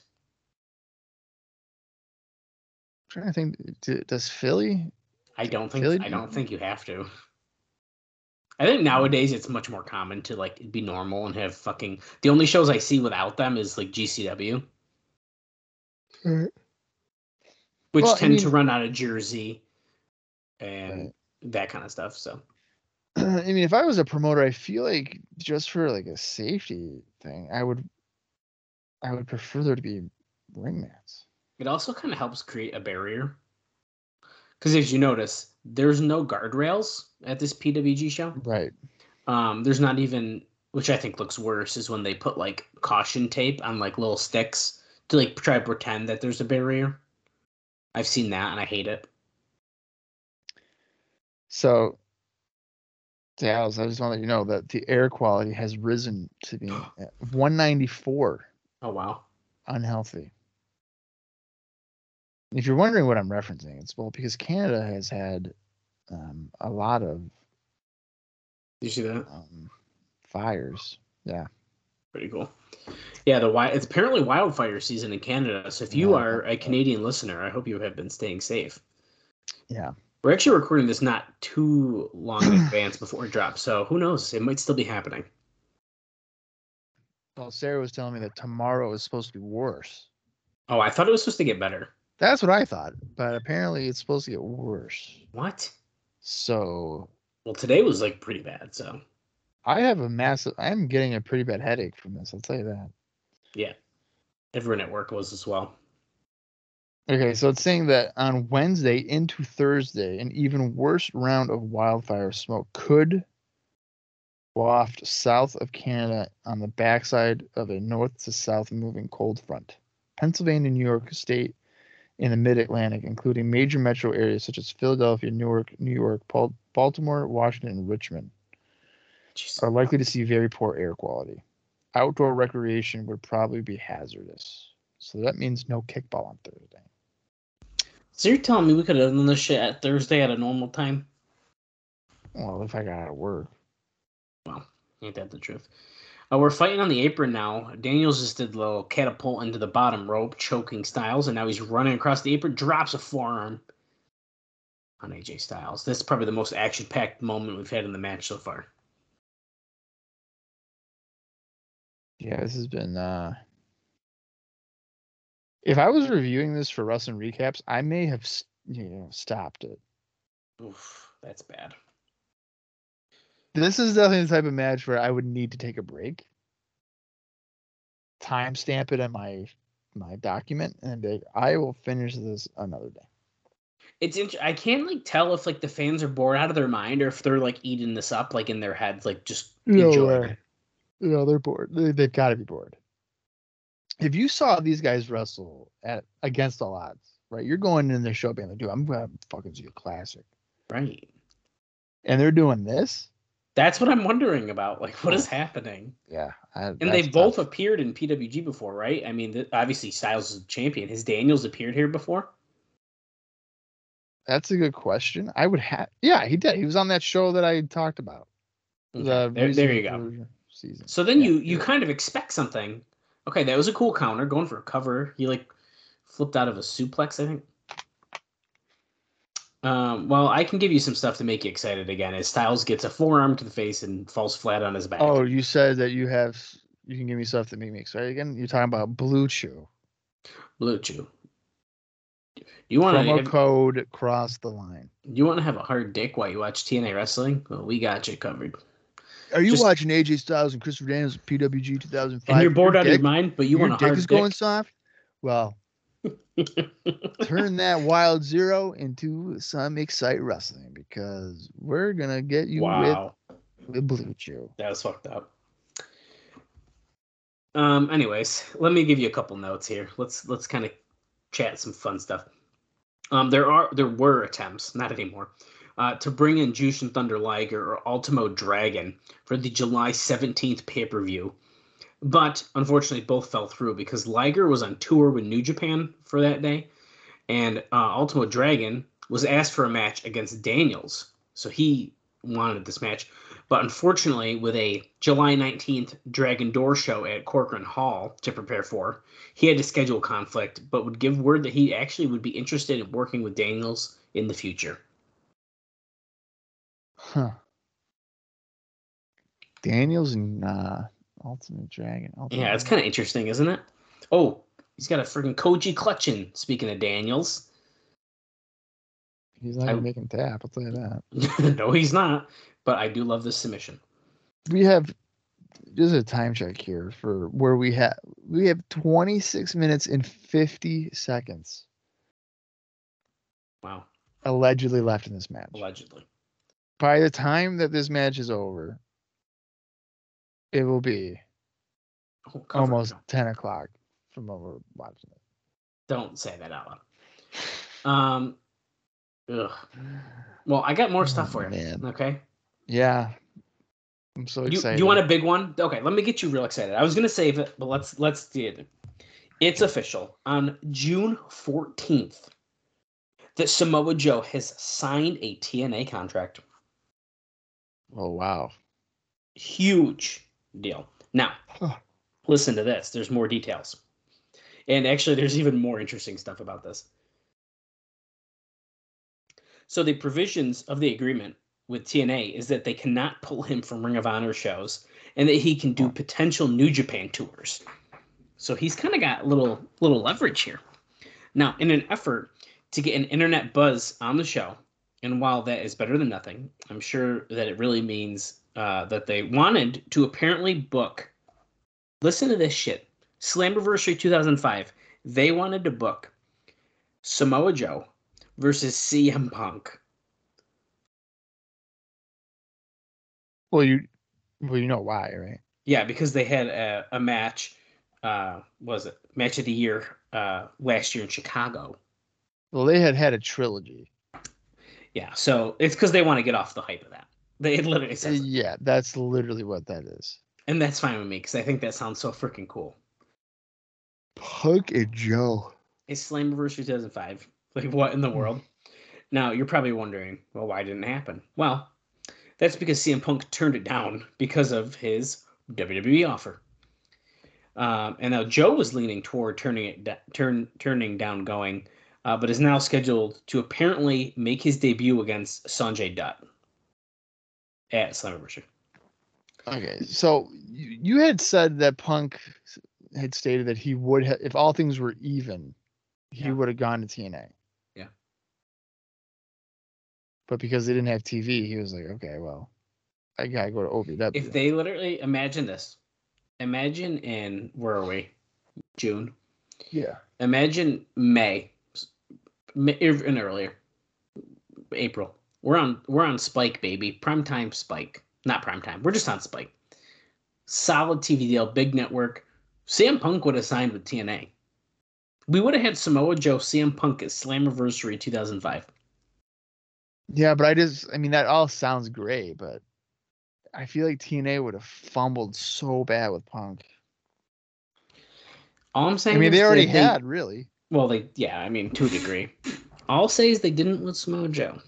trying to think. Does Philly? I don't think Philly I do- don't think you have to. I think mm. nowadays it's much more common to like be normal and have fucking the only shows I see without them is like GCW. Right. Which Well, I tend to run out of Jersey and Right. that kind of stuff. So <clears throat> I mean, if I was a promoter, I feel like just for like a safety thing, I would, I would prefer there to be ring mats. it also kind of helps create a barrier. Because as you notice, there's no guardrails at this PWG show. Right. Um, there's not even, which I think looks worse, is when they put like caution tape on like little sticks to like try to pretend that there's a barrier. I've seen that and I hate it. So, Dallas, I just want to let you know that the air quality has risen to be <gasps> 194 Oh wow. unhealthy. If you're wondering what I'm referencing, it's well because Canada has had um, a lot of Did you see that? um, fires. Yeah. Pretty cool. Yeah, the wi- it's apparently wildfire season in Canada. So if you Yeah. are a Canadian listener, I hope you have been staying safe. Yeah. We're actually recording this not too long in advance before it drops, so who knows? It might still be happening. Well, Sarah was telling me that tomorrow is supposed to be worse. Oh, I thought it was supposed to get better. That's what I thought, but apparently it's supposed to get worse. What? So Well, today was like pretty bad. So I have a massive. I'm getting a pretty bad headache from this. I'll tell you that. yeah, everyone at work was as well. Okay, so it's saying that on Wednesday into Thursday, an even worse round of wildfire smoke could waft south of Canada on the backside of a north to south moving cold front. Pennsylvania, New York State, in the Mid Atlantic, including major metro areas such as Philadelphia, Newark, New York, Baltimore, Washington, and Richmond. Are likely to see very poor air quality. Outdoor recreation would probably be hazardous. So that means no kickball on Thursday. So you're telling me we could have done this shit at Thursday at a normal time? Well, if I got out of work. Well, ain't that the truth? Uh, we're fighting on the apron now. Daniels just did a little catapult into the bottom rope, choking Styles, and now he's running across the apron, drops a forearm on AJ Styles. This is probably the most action packed moment we've had in the match so far. Yeah, this has been uh if I was reviewing this for Russ and recaps, I may have you know stopped it. Oof, that's bad. This is definitely the type of match where I would need to take a break, timestamp it in my my document, and be like, I will finish this another day. It's int- I can't like tell if like the fans are bored out of their mind or if they're like eating this up like in their heads, like just No enjoying way. It. No, they're bored. They, they've got to be bored. If you saw these guys wrestle at against all odds, right? You're going in their show being like, dude, I'm gonna fucking see a classic, Right. and they're doing this. That's what I'm wondering about. Like, what is happening? Yeah, I, And they've both tough. appeared in PWG before, right? I mean, obviously Styles is a champion. Has Daniels appeared here before? That's a good question. I would have. Yeah, he did. He was on that show that I talked about. Okay, The there, there you go. Version Season. So then Yeah, you you yeah. kind of expect something. Okay, that was a cool counter, going for a cover. He like flipped out of a suplex, I think. Um, well, I can give you some stuff to make you excited again. As Styles gets a forearm to the face and falls flat on his back. Oh, you said that you have. You can give me stuff that make me excited again. You're talking about BlueChew. Blue Chew. You want Promo to code cross the line. you want to have a hard dick while you watch TNA wrestling? Well, we got you covered. Are you Just- watching AJ Styles and Christopher Daniels PWG 2005? And you're bored out of your mind, but you your want a dick hard is dick. going soft. Well, <laughs> turn that wild zero into some excite wrestling because we're gonna get you wow. with, with BlueChew. That was fucked up. Um. Anyways, let me give you a couple notes here. Let's let's kind of chat some fun stuff. Um. There are there were attempts, not anymore, uh, to bring in Jushin Thunder Liger or Ultimo Dragon for the July seventeenth pay per view, but unfortunately both fell through because Liger was on tour with New Japan for that day, and uh, Ultimo Dragon was asked for a match against Daniels, so he wanted this match. But unfortunately, with a July 19th Dragon Door show at Korakuen Hall to prepare for, he had to schedule conflict, but would give word that he actually would be interested in working with Daniels in the future. Huh. Daniels and uh, Ultimate Dragon. Ultimate Yeah, it's kind of interesting, isn't it? Oh, he's got a freaking Koji clutching. Speaking of Daniels, He's not I- him tap. I'll tell you that. <laughs> no, he's not. But I do love this submission. We have just a time check here for where we have we have 26 minutes and 50 seconds Wow, allegedly left in this match. allegedly. By the time that this match is over, it will be Oh, almost No, 10 o'clock from we're watching it. Don't say that out loud. Um. Ugh. Well, I got more stuff Oh, for you. man. Okay. Yeah. I'm so You, excited. you want a big one? Okay, let me get you real excited. I was gonna save it, but let's let's do it. It's official on June 14th that Samoa Joe has signed a TNA contract. Oh wow. Huge deal. Now, Huh. listen to this. There's more details. And actually, there's even more interesting stuff about this. So, the provisions of the agreement with TNA is that they cannot pull him from Ring of Honor shows and that he can do potential New Japan tours. So, he's kind of got a little, little leverage here. Now, in an effort to get an internet buzz on the show, and while that is better than nothing, I'm sure that it really means uh, that they wanted to apparently book. Listen to this shit. Slammiversary 2005. They wanted to book Samoa Joe versus CM Punk. Well, you well you know why, right? Yeah, because they had a, a match. Uh, was it match of the year uh, last year in Chicago? Well, they had had a trilogy. Yeah, so it's because they want to get off the hype of that. They it literally says, Yeah, that's literally what that is. and that's fine with me because I think that sounds so freaking cool. Punk and Joe. It's Slammiversary 2005. Like, what in the world? Now, you're probably wondering, well, why didn't it happen? Well, that's because CM Punk turned it down because of his WWE offer. Um, and now Joe was leaning toward turning it da- turn turning down going, uh, but is now scheduled to apparently make his debut against Sanjay Dutt at Slammiversary. Okay, so you, had said that Punk had stated that he would have, if all things were even, he Yeah. would have gone to TNA. Yeah. But because they didn't have TV, he was like, okay, well, I gotta go to OVW. If they literally imagine this, imagine in where are we? June. yeah. imagine May, May and er, earlier, April. We're on we're on Spike, baby. Prime time Spike, not prime time. We're just on Spike. Solid TV deal, big network. CM Punk would have signed with TNA. We would have had Samoa Joe, CM Punk at Slammiversary 2005. Yeah, but I just, I mean, that all sounds great, but I feel like TNA would have fumbled so bad with Punk. All I'm saying, I mean, they already that had, really. Well, they yeah, I mean to a degree. All I'll say is they didn't with Samoa Joe.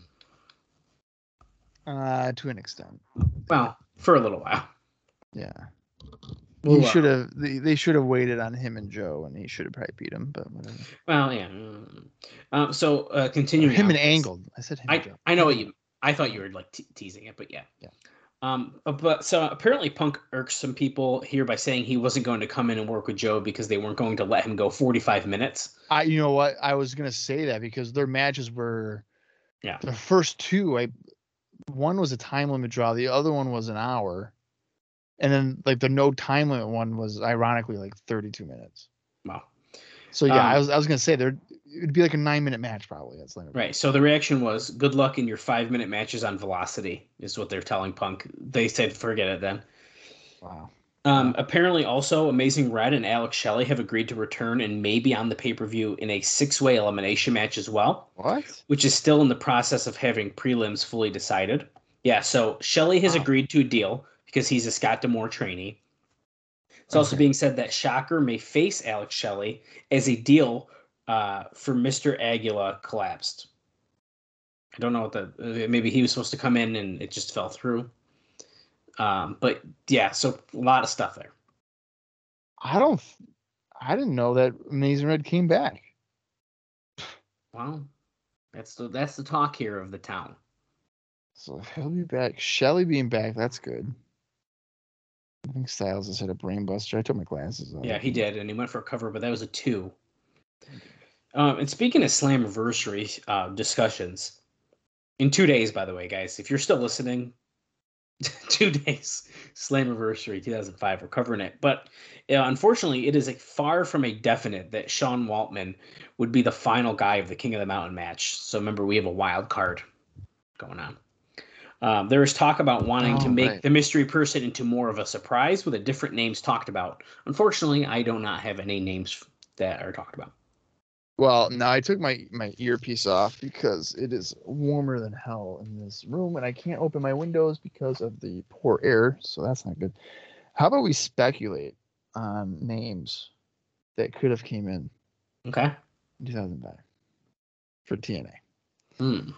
Uh, to an extent. Well, for a little while. Yeah. Well, he should have. They, they should have waited on him and Joe, and he should have probably beat him. But whatever. Well, yeah. Um, so uh, continuing him on and with this- Angle. I said him and I Joe. I know what you. I thought you were like te- teasing it, but yeah. Yeah. Um, but so apparently Punk irks some people here by saying he wasn't going to come in and work with Joe because they weren't going to let him go 45 minutes. I, you know what? I was gonna say that because their matches were. Yeah. The first two, I, one was a time limit draw. The other one was an hour, and then like the no time limit one was ironically like 32 minutes. Wow. So yeah, I Um, was I was gonna say there it'd be like a nine minute match probably. That's like Right. So the reaction was, "Good luck in your five minute matches on Velocity," is what they're telling Punk. They said, "Forget it then." wow. Um, apparently, also Amazing Red and Alex Shelley have agreed to return and maybe on the pay per view in a six way elimination match as well. What? which is still in the process of having prelims fully decided. Yeah, so Shelley has Wow. agreed to a deal because he's a Scott D'Amore trainee. It's also being said that Shocker may face Alex Shelley as a deal uh, for Mr. Aguila collapsed. I don't know what the uh, maybe he was supposed to come in and it just fell through. Um, but yeah, so a lot of stuff there. I don't. I didn't know that Amazing Red came back. Well, that's the that's the talk here of the town. So he'll be back. Shelley being back, that's good. I think Styles has hit a brain buster. I took my glasses off. Yeah, he did, and he went for a cover, but that was a two. Um, and speaking of Slammiversary uh, discussions, in two days, by the way, guys, if you're still listening, <laughs> two days, Slammiversary 2005, we're covering it. But uh, unfortunately, it is a far from a definite that Sean Waltman would be the final guy of the King of the Mountain match. So remember, we have a wild card going on. Um, there is talk about wanting to Oh, make right. the mystery person into more of a surprise with a different names talked about. Unfortunately, I do not have any names that are talked about. Well, now I took my my earpiece off because it is warmer than hell in this room, and I can't open my windows because of the poor air. So that's not good. How about we speculate on names that could have came in Okay. 2005 for TNA? Hmm.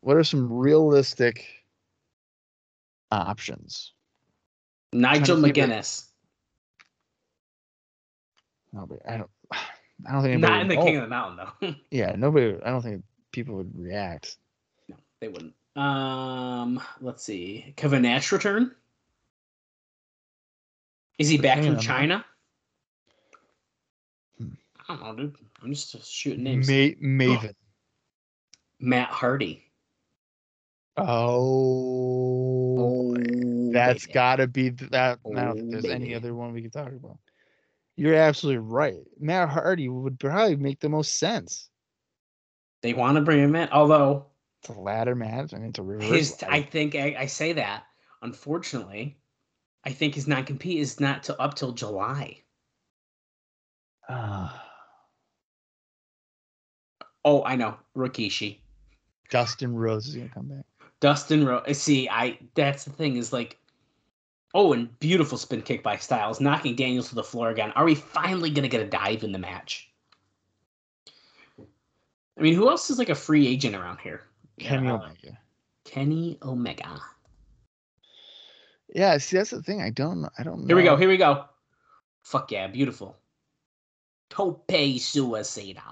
What are some realistic options? Nigel McGuinness. Nobody. I don't. I don't think. Not in the would- King oh, of the Mountain, though. <laughs> Yeah, nobody. I don't think people would react. no, they wouldn't. Um, let's see. Kevin Nash return. Is he back from China? Hmm. I don't know, dude. I'm just shooting names. Ma- Maven. <gasps> Matt Hardy. Oh, that's got to be that. I don't think Oh, there's any other one we can talk about. You're absolutely right. Matt Hardy would probably make the most sense. They want to bring him in, although It's a ladder match. I mean, it's a reverse. his. I think I, I say that. Unfortunately, I think his non compete is not to up till July. Ah, Oh, I know. Rikishi. Dustin Rhodes is gonna come back. Dustin Rhodes. See, I that's the thing is like, oh, and beautiful spin kick by Styles, knocking Daniels to the floor again. Are we finally gonna get a dive in the match? I mean, who else is like a free agent around here? Kenny Uh, Omega. Kenny Omega. Yeah, see that's the thing. I don't I don't know. Here we go. Here we go. Fuck yeah, beautiful. Tope Suicida.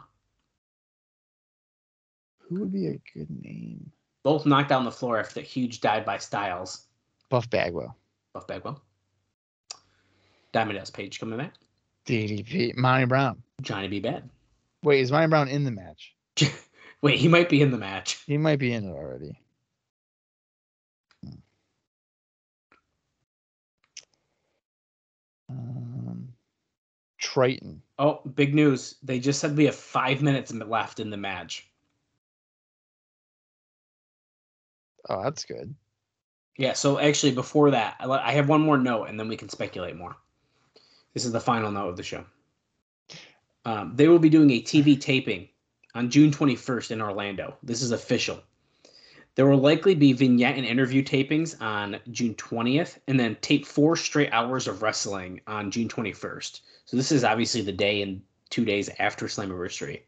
Who would be a good name? Both knocked down the floor after the huge dive by Styles. Buff Bagwell. Buff Bagwell. Diamond Page coming back. DDP. Monty Brown. Johnny B. Bad. Wait, is Monty Brown in the match? <laughs> Wait, he might be in the match. <laughs> He might be in it already. Um, Triton. Oh, big news. They just said we have five minutes left in the match. Oh, that's good. Yeah, so actually, before that, I I have one more note and then we can speculate more. This is the final note of the show. Um, they will be doing a TV <laughs> taping on June 21st in Orlando. This is official. There will likely be vignette and interview tapings on June 20th, and then tape four straight hours of wrestling on June 21st. So this is obviously the day and two days after Slammiversary.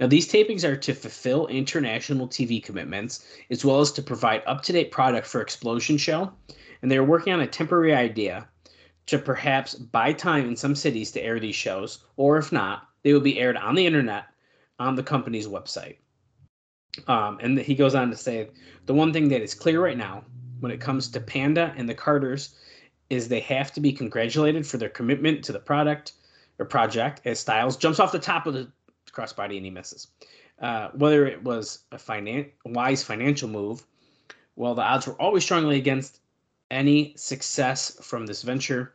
Now these tapings are to fulfill international TV commitments, as well as to provide up-to-date product for Xplosion Show, and they are working on a temporary idea to perhaps buy time in some cities to air these shows, or if not, they will be aired on the internet on the company's website. Um, and he goes on to say the one thing that is clear right now when it comes to Panda and the Carters is they have to be congratulated for their commitment to the product or project as Styles jumps off the top of the crossbody and he misses. Uh, whether it was a finan- wise financial move, well, the odds were always strongly against any success from this venture.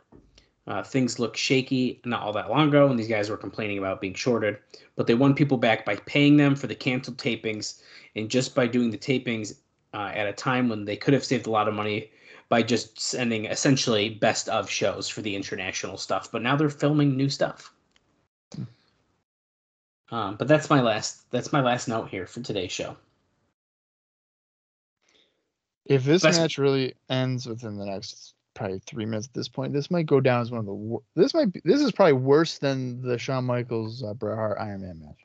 Uh, things look shaky not all that long ago, and these guys were complaining about being shorted. But they won people back by paying them for the canceled tapings, and just by doing the tapings uh, at a time when they could have saved a lot of money by just sending essentially best of shows for the international stuff. But now they're filming new stuff. Um, but that's my last. That's my last note here for today's show. If this match really ends within the next probably three minutes at this point, this might go down as one of the. wor- This might be. This is probably worse than the Shawn Michaels uh, Bret Hart Iron Man match.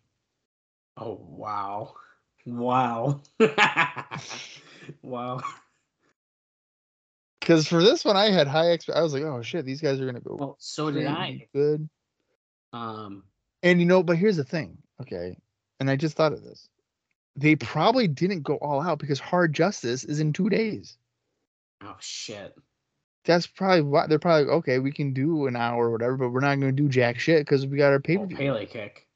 Oh wow, wow, <laughs> wow. Because for this one, I had high expect. I was like, oh shit, these guys are gonna go Well, so did I. good. Um, And you know, but here's the thing, okay? And I just thought of this. They probably didn't go all out because Hard Justice is in two days. oh shit. That's probably why they're probably like, okay. We can do an hour or whatever, but we're not going to do jack shit because we got our pay per Oh, view. Pele kick.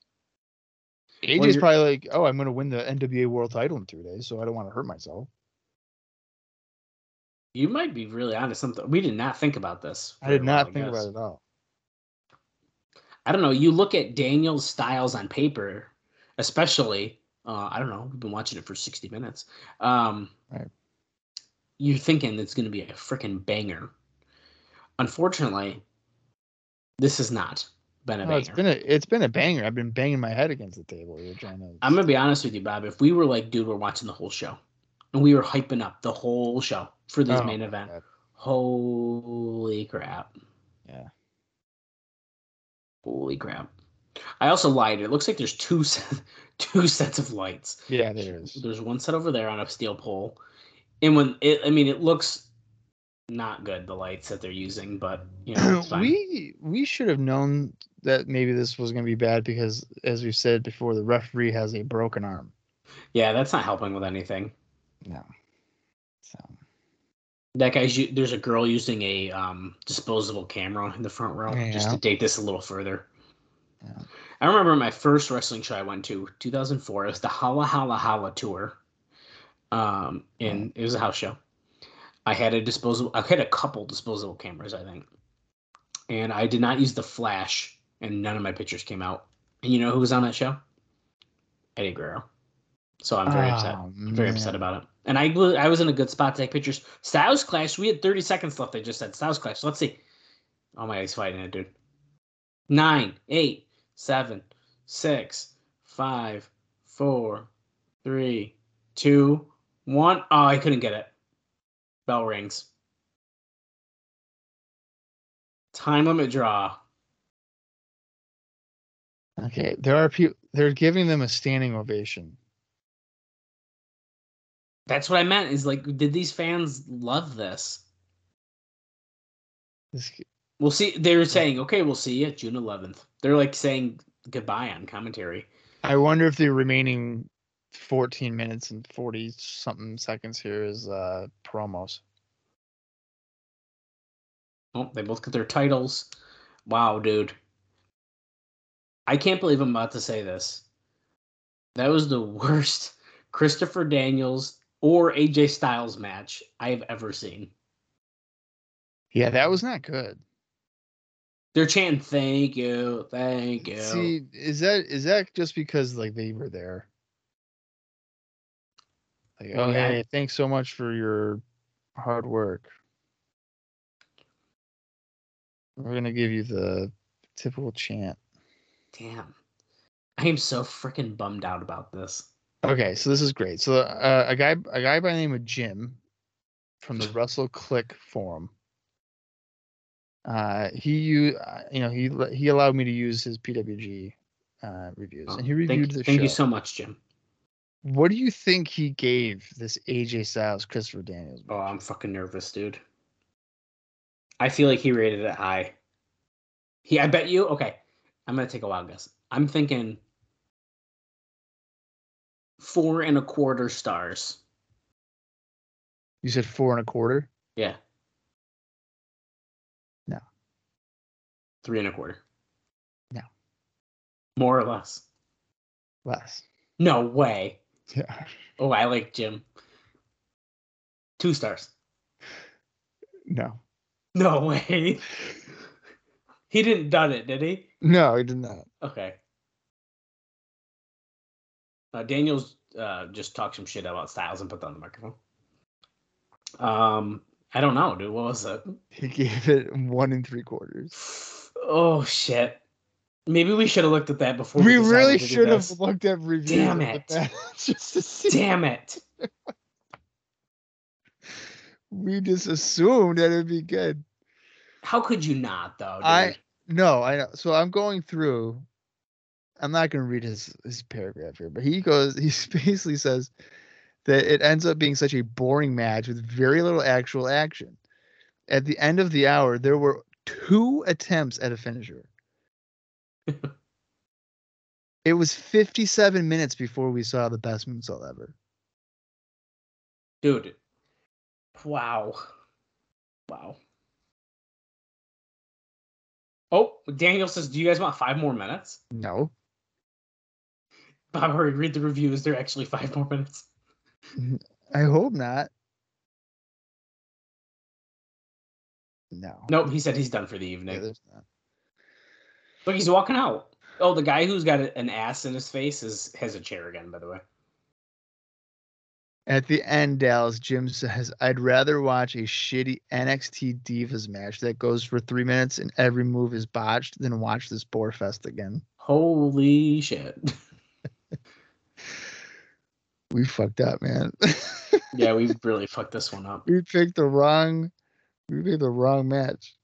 AJ's Well, probably like, oh, I'm going to win the NWA World Title in three days, so I don't want to hurt myself. You might be really onto something. We did not think about this. I did not think guess. about it at all. I don't know. You look at Daniel's styles on paper, especially. Uh, I don't know. We've been watching it for sixty minutes. Um, Right. You're thinking it's going to be a freaking banger. Unfortunately, this has not been a No, banger. it's been a it's been a banger. I've been banging my head against the table. You're trying to. I'm gonna be honest with you, Bob. If we were like, dude, we're watching the whole show, and we were hyping up the whole show for this Oh main event, God. holy crap! Yeah. Holy crap! I also lied. It looks like there's two set, <laughs> two sets of lights. Yeah, there is. There's one set over there on a steel pole, and when it, I mean, it looks not good the lights that they're using, but you know, it's <clears throat> fine. we we should have known that maybe this was going to be bad because, as we said before, the referee has a broken arm. yeah, that's not helping with anything. No. That guy's there's a girl using a um, disposable camera in the front row just to Yeah. date this a little further. Yeah. I remember my first wrestling show I went to, 2004. It was the Hala Hala Hala tour. Um, and it was a house show. I had a disposable. I had a couple disposable cameras, I think, and I did not use the flash, and none of my pictures came out. And you know who was on that show? Eddie Guerrero. So I'm very upset. Oh, I'm very upset about it. And I was I was in a good spot to take pictures. Styles Clash. We had 30 seconds left. I just said Styles Clash. Let's see. Oh my, he's fighting it, dude. Nine, eight, seven, six, five, four, three, two, one. Oh, I couldn't get it. Bell rings. Time limit draw. Okay, there are people. They're giving them a standing ovation. That's what I meant. Is like, did these fans love this? We'll see. They were saying, okay, we'll see you June 11th. They're like saying goodbye on commentary. I wonder if the remaining 14 minutes and 40 something seconds here is uh promos. Oh, they both get their titles. Wow, dude. I can't believe I'm about to say this. That was the <laughs> worst Christopher Daniels or AJ Styles match I have ever seen. Yeah, that was not good. They're chanting "Thank you, thank you." See, is that is that just because like they were there? Like, oh Yeah. hey, thanks so much for your hard work. We're gonna give you the typical chant. Damn, I am so freaking bummed out about this. Okay, so this is great. So uh, a guy a guy by the name of Jim from the <laughs> Russell Click forum. Uh, he you you know he he allowed me to use his PWG uh, reviews, and he Oh, thank, reviewed the thank show. you so much, Jim. What do you think he gave this AJ Styles Christopher Daniels? Oh, I'm fucking nervous, dude. I feel like he rated it high. He, I bet you. Okay, I'm gonna take a wild guess. I'm thinking four and a quarter stars. You said four and a quarter. Yeah. No. Three and a quarter. No. More or less. Less. No way. Yeah. Oh, I like Jim. Two stars. No. No way. <laughs> he didn't done it, did he? No, he did not. Okay. Uh, Daniels uh, just talk some shit about Styles and put that on the microphone. Um, I don't know, dude. What was it? He gave it one and three quarters. Oh shit. Maybe we should have looked at that before. We decided really should have looked at reviews. Damn it. <laughs> just to see. Damn it. We just assumed that it'd be good. How could you not, though? Dude? I- No, I know. So I'm going through. I'm not going to read his his paragraph here, but he goes. He <laughs> basically says that it ends up being such a boring match with very little actual action. At the end of the hour, there were two attempts at a finisher. <laughs> it was 57 minutes before we saw the best moonsault ever. dude. Wow. Wow. Oh, Daniel says, "Do you guys want five more minutes?" No, Bob, hurry, read the reviews. They're actually five more minutes. I hope not. No. Nope, he said he's done for the evening. not. Look, he's walking out. Oh, the guy who's got an ass in his face is has a chair again. By the way. At the end, Dallas Jim says, "I'd rather watch a shitty NXT Divas match that goes for three minutes and every move is botched than watch this bore fest again." Holy shit. <laughs> We fucked up, man. yeah, we <laughs> really fucked this one up. we picked the wrong. We picked the wrong match.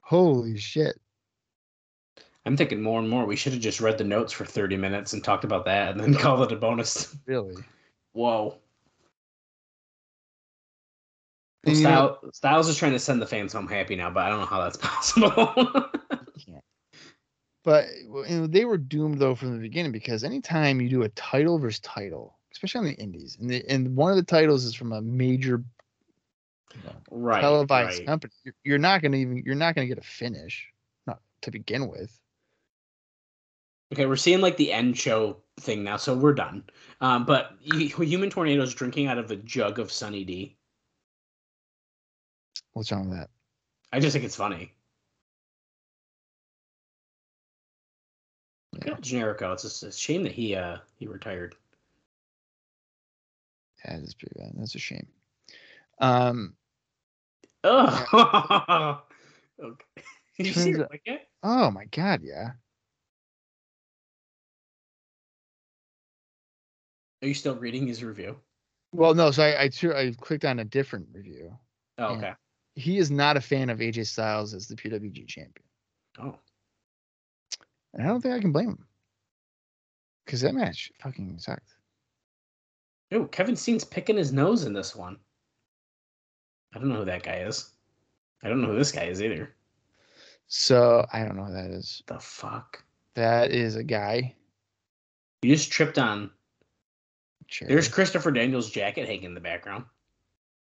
Holy shit! I'm thinking more and more. We should have just read the notes for 30 minutes and talked about that, and then <laughs> called it a bonus. Really? Whoa. Well, you know- Styles, Styles is trying to send the fans home happy now, but I don't know how that's <laughs> possible. But you know, they were doomed though from the beginning because anytime you do a title versus title, especially on the indies, and the, and one of the titles is from a major you know, right. televised right. company, you're, you're not going to even you're not going to get a finish, not to begin with. Okay, we're seeing like the end show thing now, so we're done. Um, but Human Tornado's drinking out of a jug of Sunny D. What's wrong with that? I just think it's funny. Yeah. Generico. It's just a shame that he uh he retired. Yeah, that's pretty bad. That's a shame. Um. Oh, <laughs> okay. Did <laughs> you see out- like it? Oh my God. Yeah. Are you still reading his review? Well, no. So I I, I clicked on a different review. Oh, okay. He is not a fan of AJ Styles as the PWG champion, Oh, and I don't think I can blame him. Because that match fucking sucked. Ooh, Kevin Steen's picking his nose in this one. I don't know who that guy is. I don't know who this guy is either. So I don't know who that is. The fuck? That is a guy. You just tripped on. Chair. There's Christopher Daniels' jacket hanging in the background.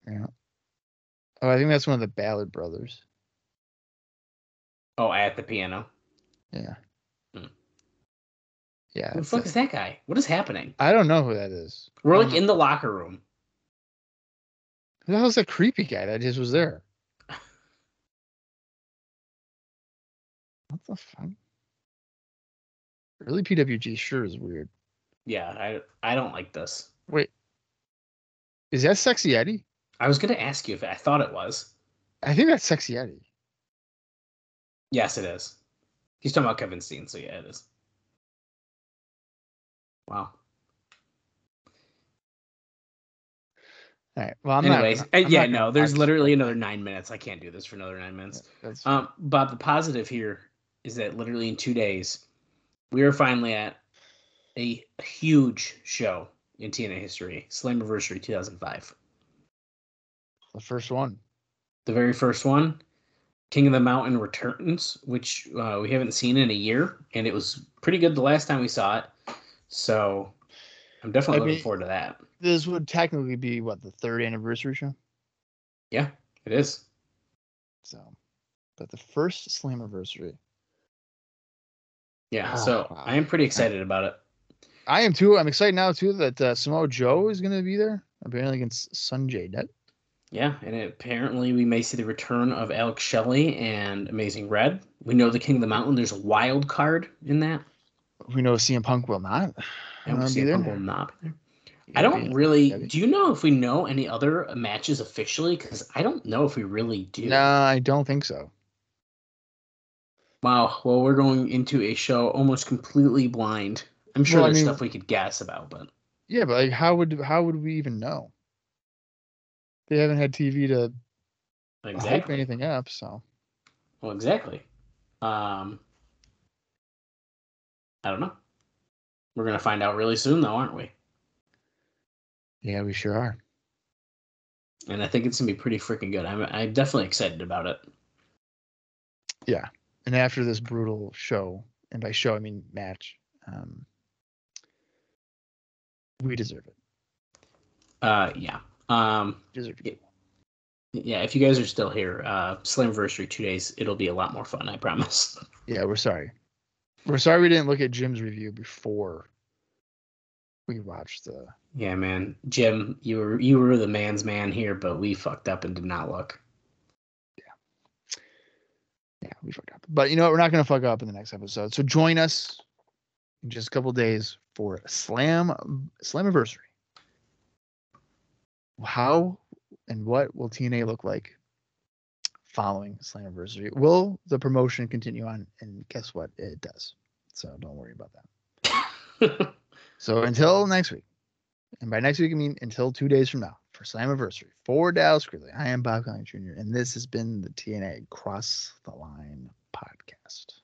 Yeah. Oh, I think that's one of the Ballard brothers. Oh, at the piano. Yeah. Yeah. Who the fuck a- is that guy? What is happening? I don't know who that is. We're like in the locker room. Who the hell's that creepy guy that just was there? <laughs> What the fuck? Really, PWG sure is weird. Yeah, I I don't like this. Wait, is that Sexy Eddie? I was gonna ask you if I thought it was. I think that's Sexy Eddie. Yes, it is. He's talking about Kevin Steen, so yeah, it is. Wow. All right. Well, I'm Anyways, not. uh, I'm yeah, not no, there's literally another nine minutes. I can't do this for another nine minutes. Um, Bob, the positive here is that literally in two days, we are finally at a huge show in TNA history, Slammiversary 2005. the first one. The very first one, King of the Mountain returns, which uh, we haven't seen in a year, and it was pretty good the last time we saw it. So I'm definitely I looking mean- forward to that. This would technically be what the third anniversary show. Yeah, it is. So, but the first Slam anniversary. Yeah, Oh, so wow. I am pretty excited about it. I am too. I'm excited now too that uh, Samoa Joe is going to be there. Apparently against Sunjay Dutt. Yeah, and apparently we may see the return of Alex Shelley and Amazing Red. We know the King of the Mountain. There's a wild card in that. We know CM Punk will not. And uh, there. Punk will not be there. I don't really. Do you know if we know any other matches officially? Because I don't know if we really do. No, I don't think so. Wow. Well, we're going into a show almost completely blind. I'm sure Well, I there's mean- stuff we could guess about, but Yeah, but like, how would how would we even know? They haven't had TV to hype anything up, so Well, exactly. Um, I don't know. We're gonna find out really soon, though, aren't we? yeah, we sure are. And I think it's gonna be pretty freaking good. I'm I'm definitely excited about it. Yeah, and after this brutal show, and by show I mean match, um, we deserve it. Uh, yeah. Um, Deserve it. yeah. If you guys are still here, uh, Slammiversary two days, it'll be a lot more fun. I promise. <laughs> Yeah, we're sorry. We're sorry we didn't look at Jim's review before we watched the. yeah, man. Jim, you were you were the man's man here, but we fucked up and did not look. Yeah, yeah, we fucked up. But you know what? We're not gonna fuck up in the next episode. So join us in just a couple days for Slam Slammiversary. How and what will TNA look like following Slammiversary? Will the promotion continue on? And guess what? It does. So don't worry about that. <laughs> So until next week, and by next week I mean until two days from now for Slammiversary for Dallas Gridley. I am Bob Colling Jr. and this has been the TNA Cross the Line podcast.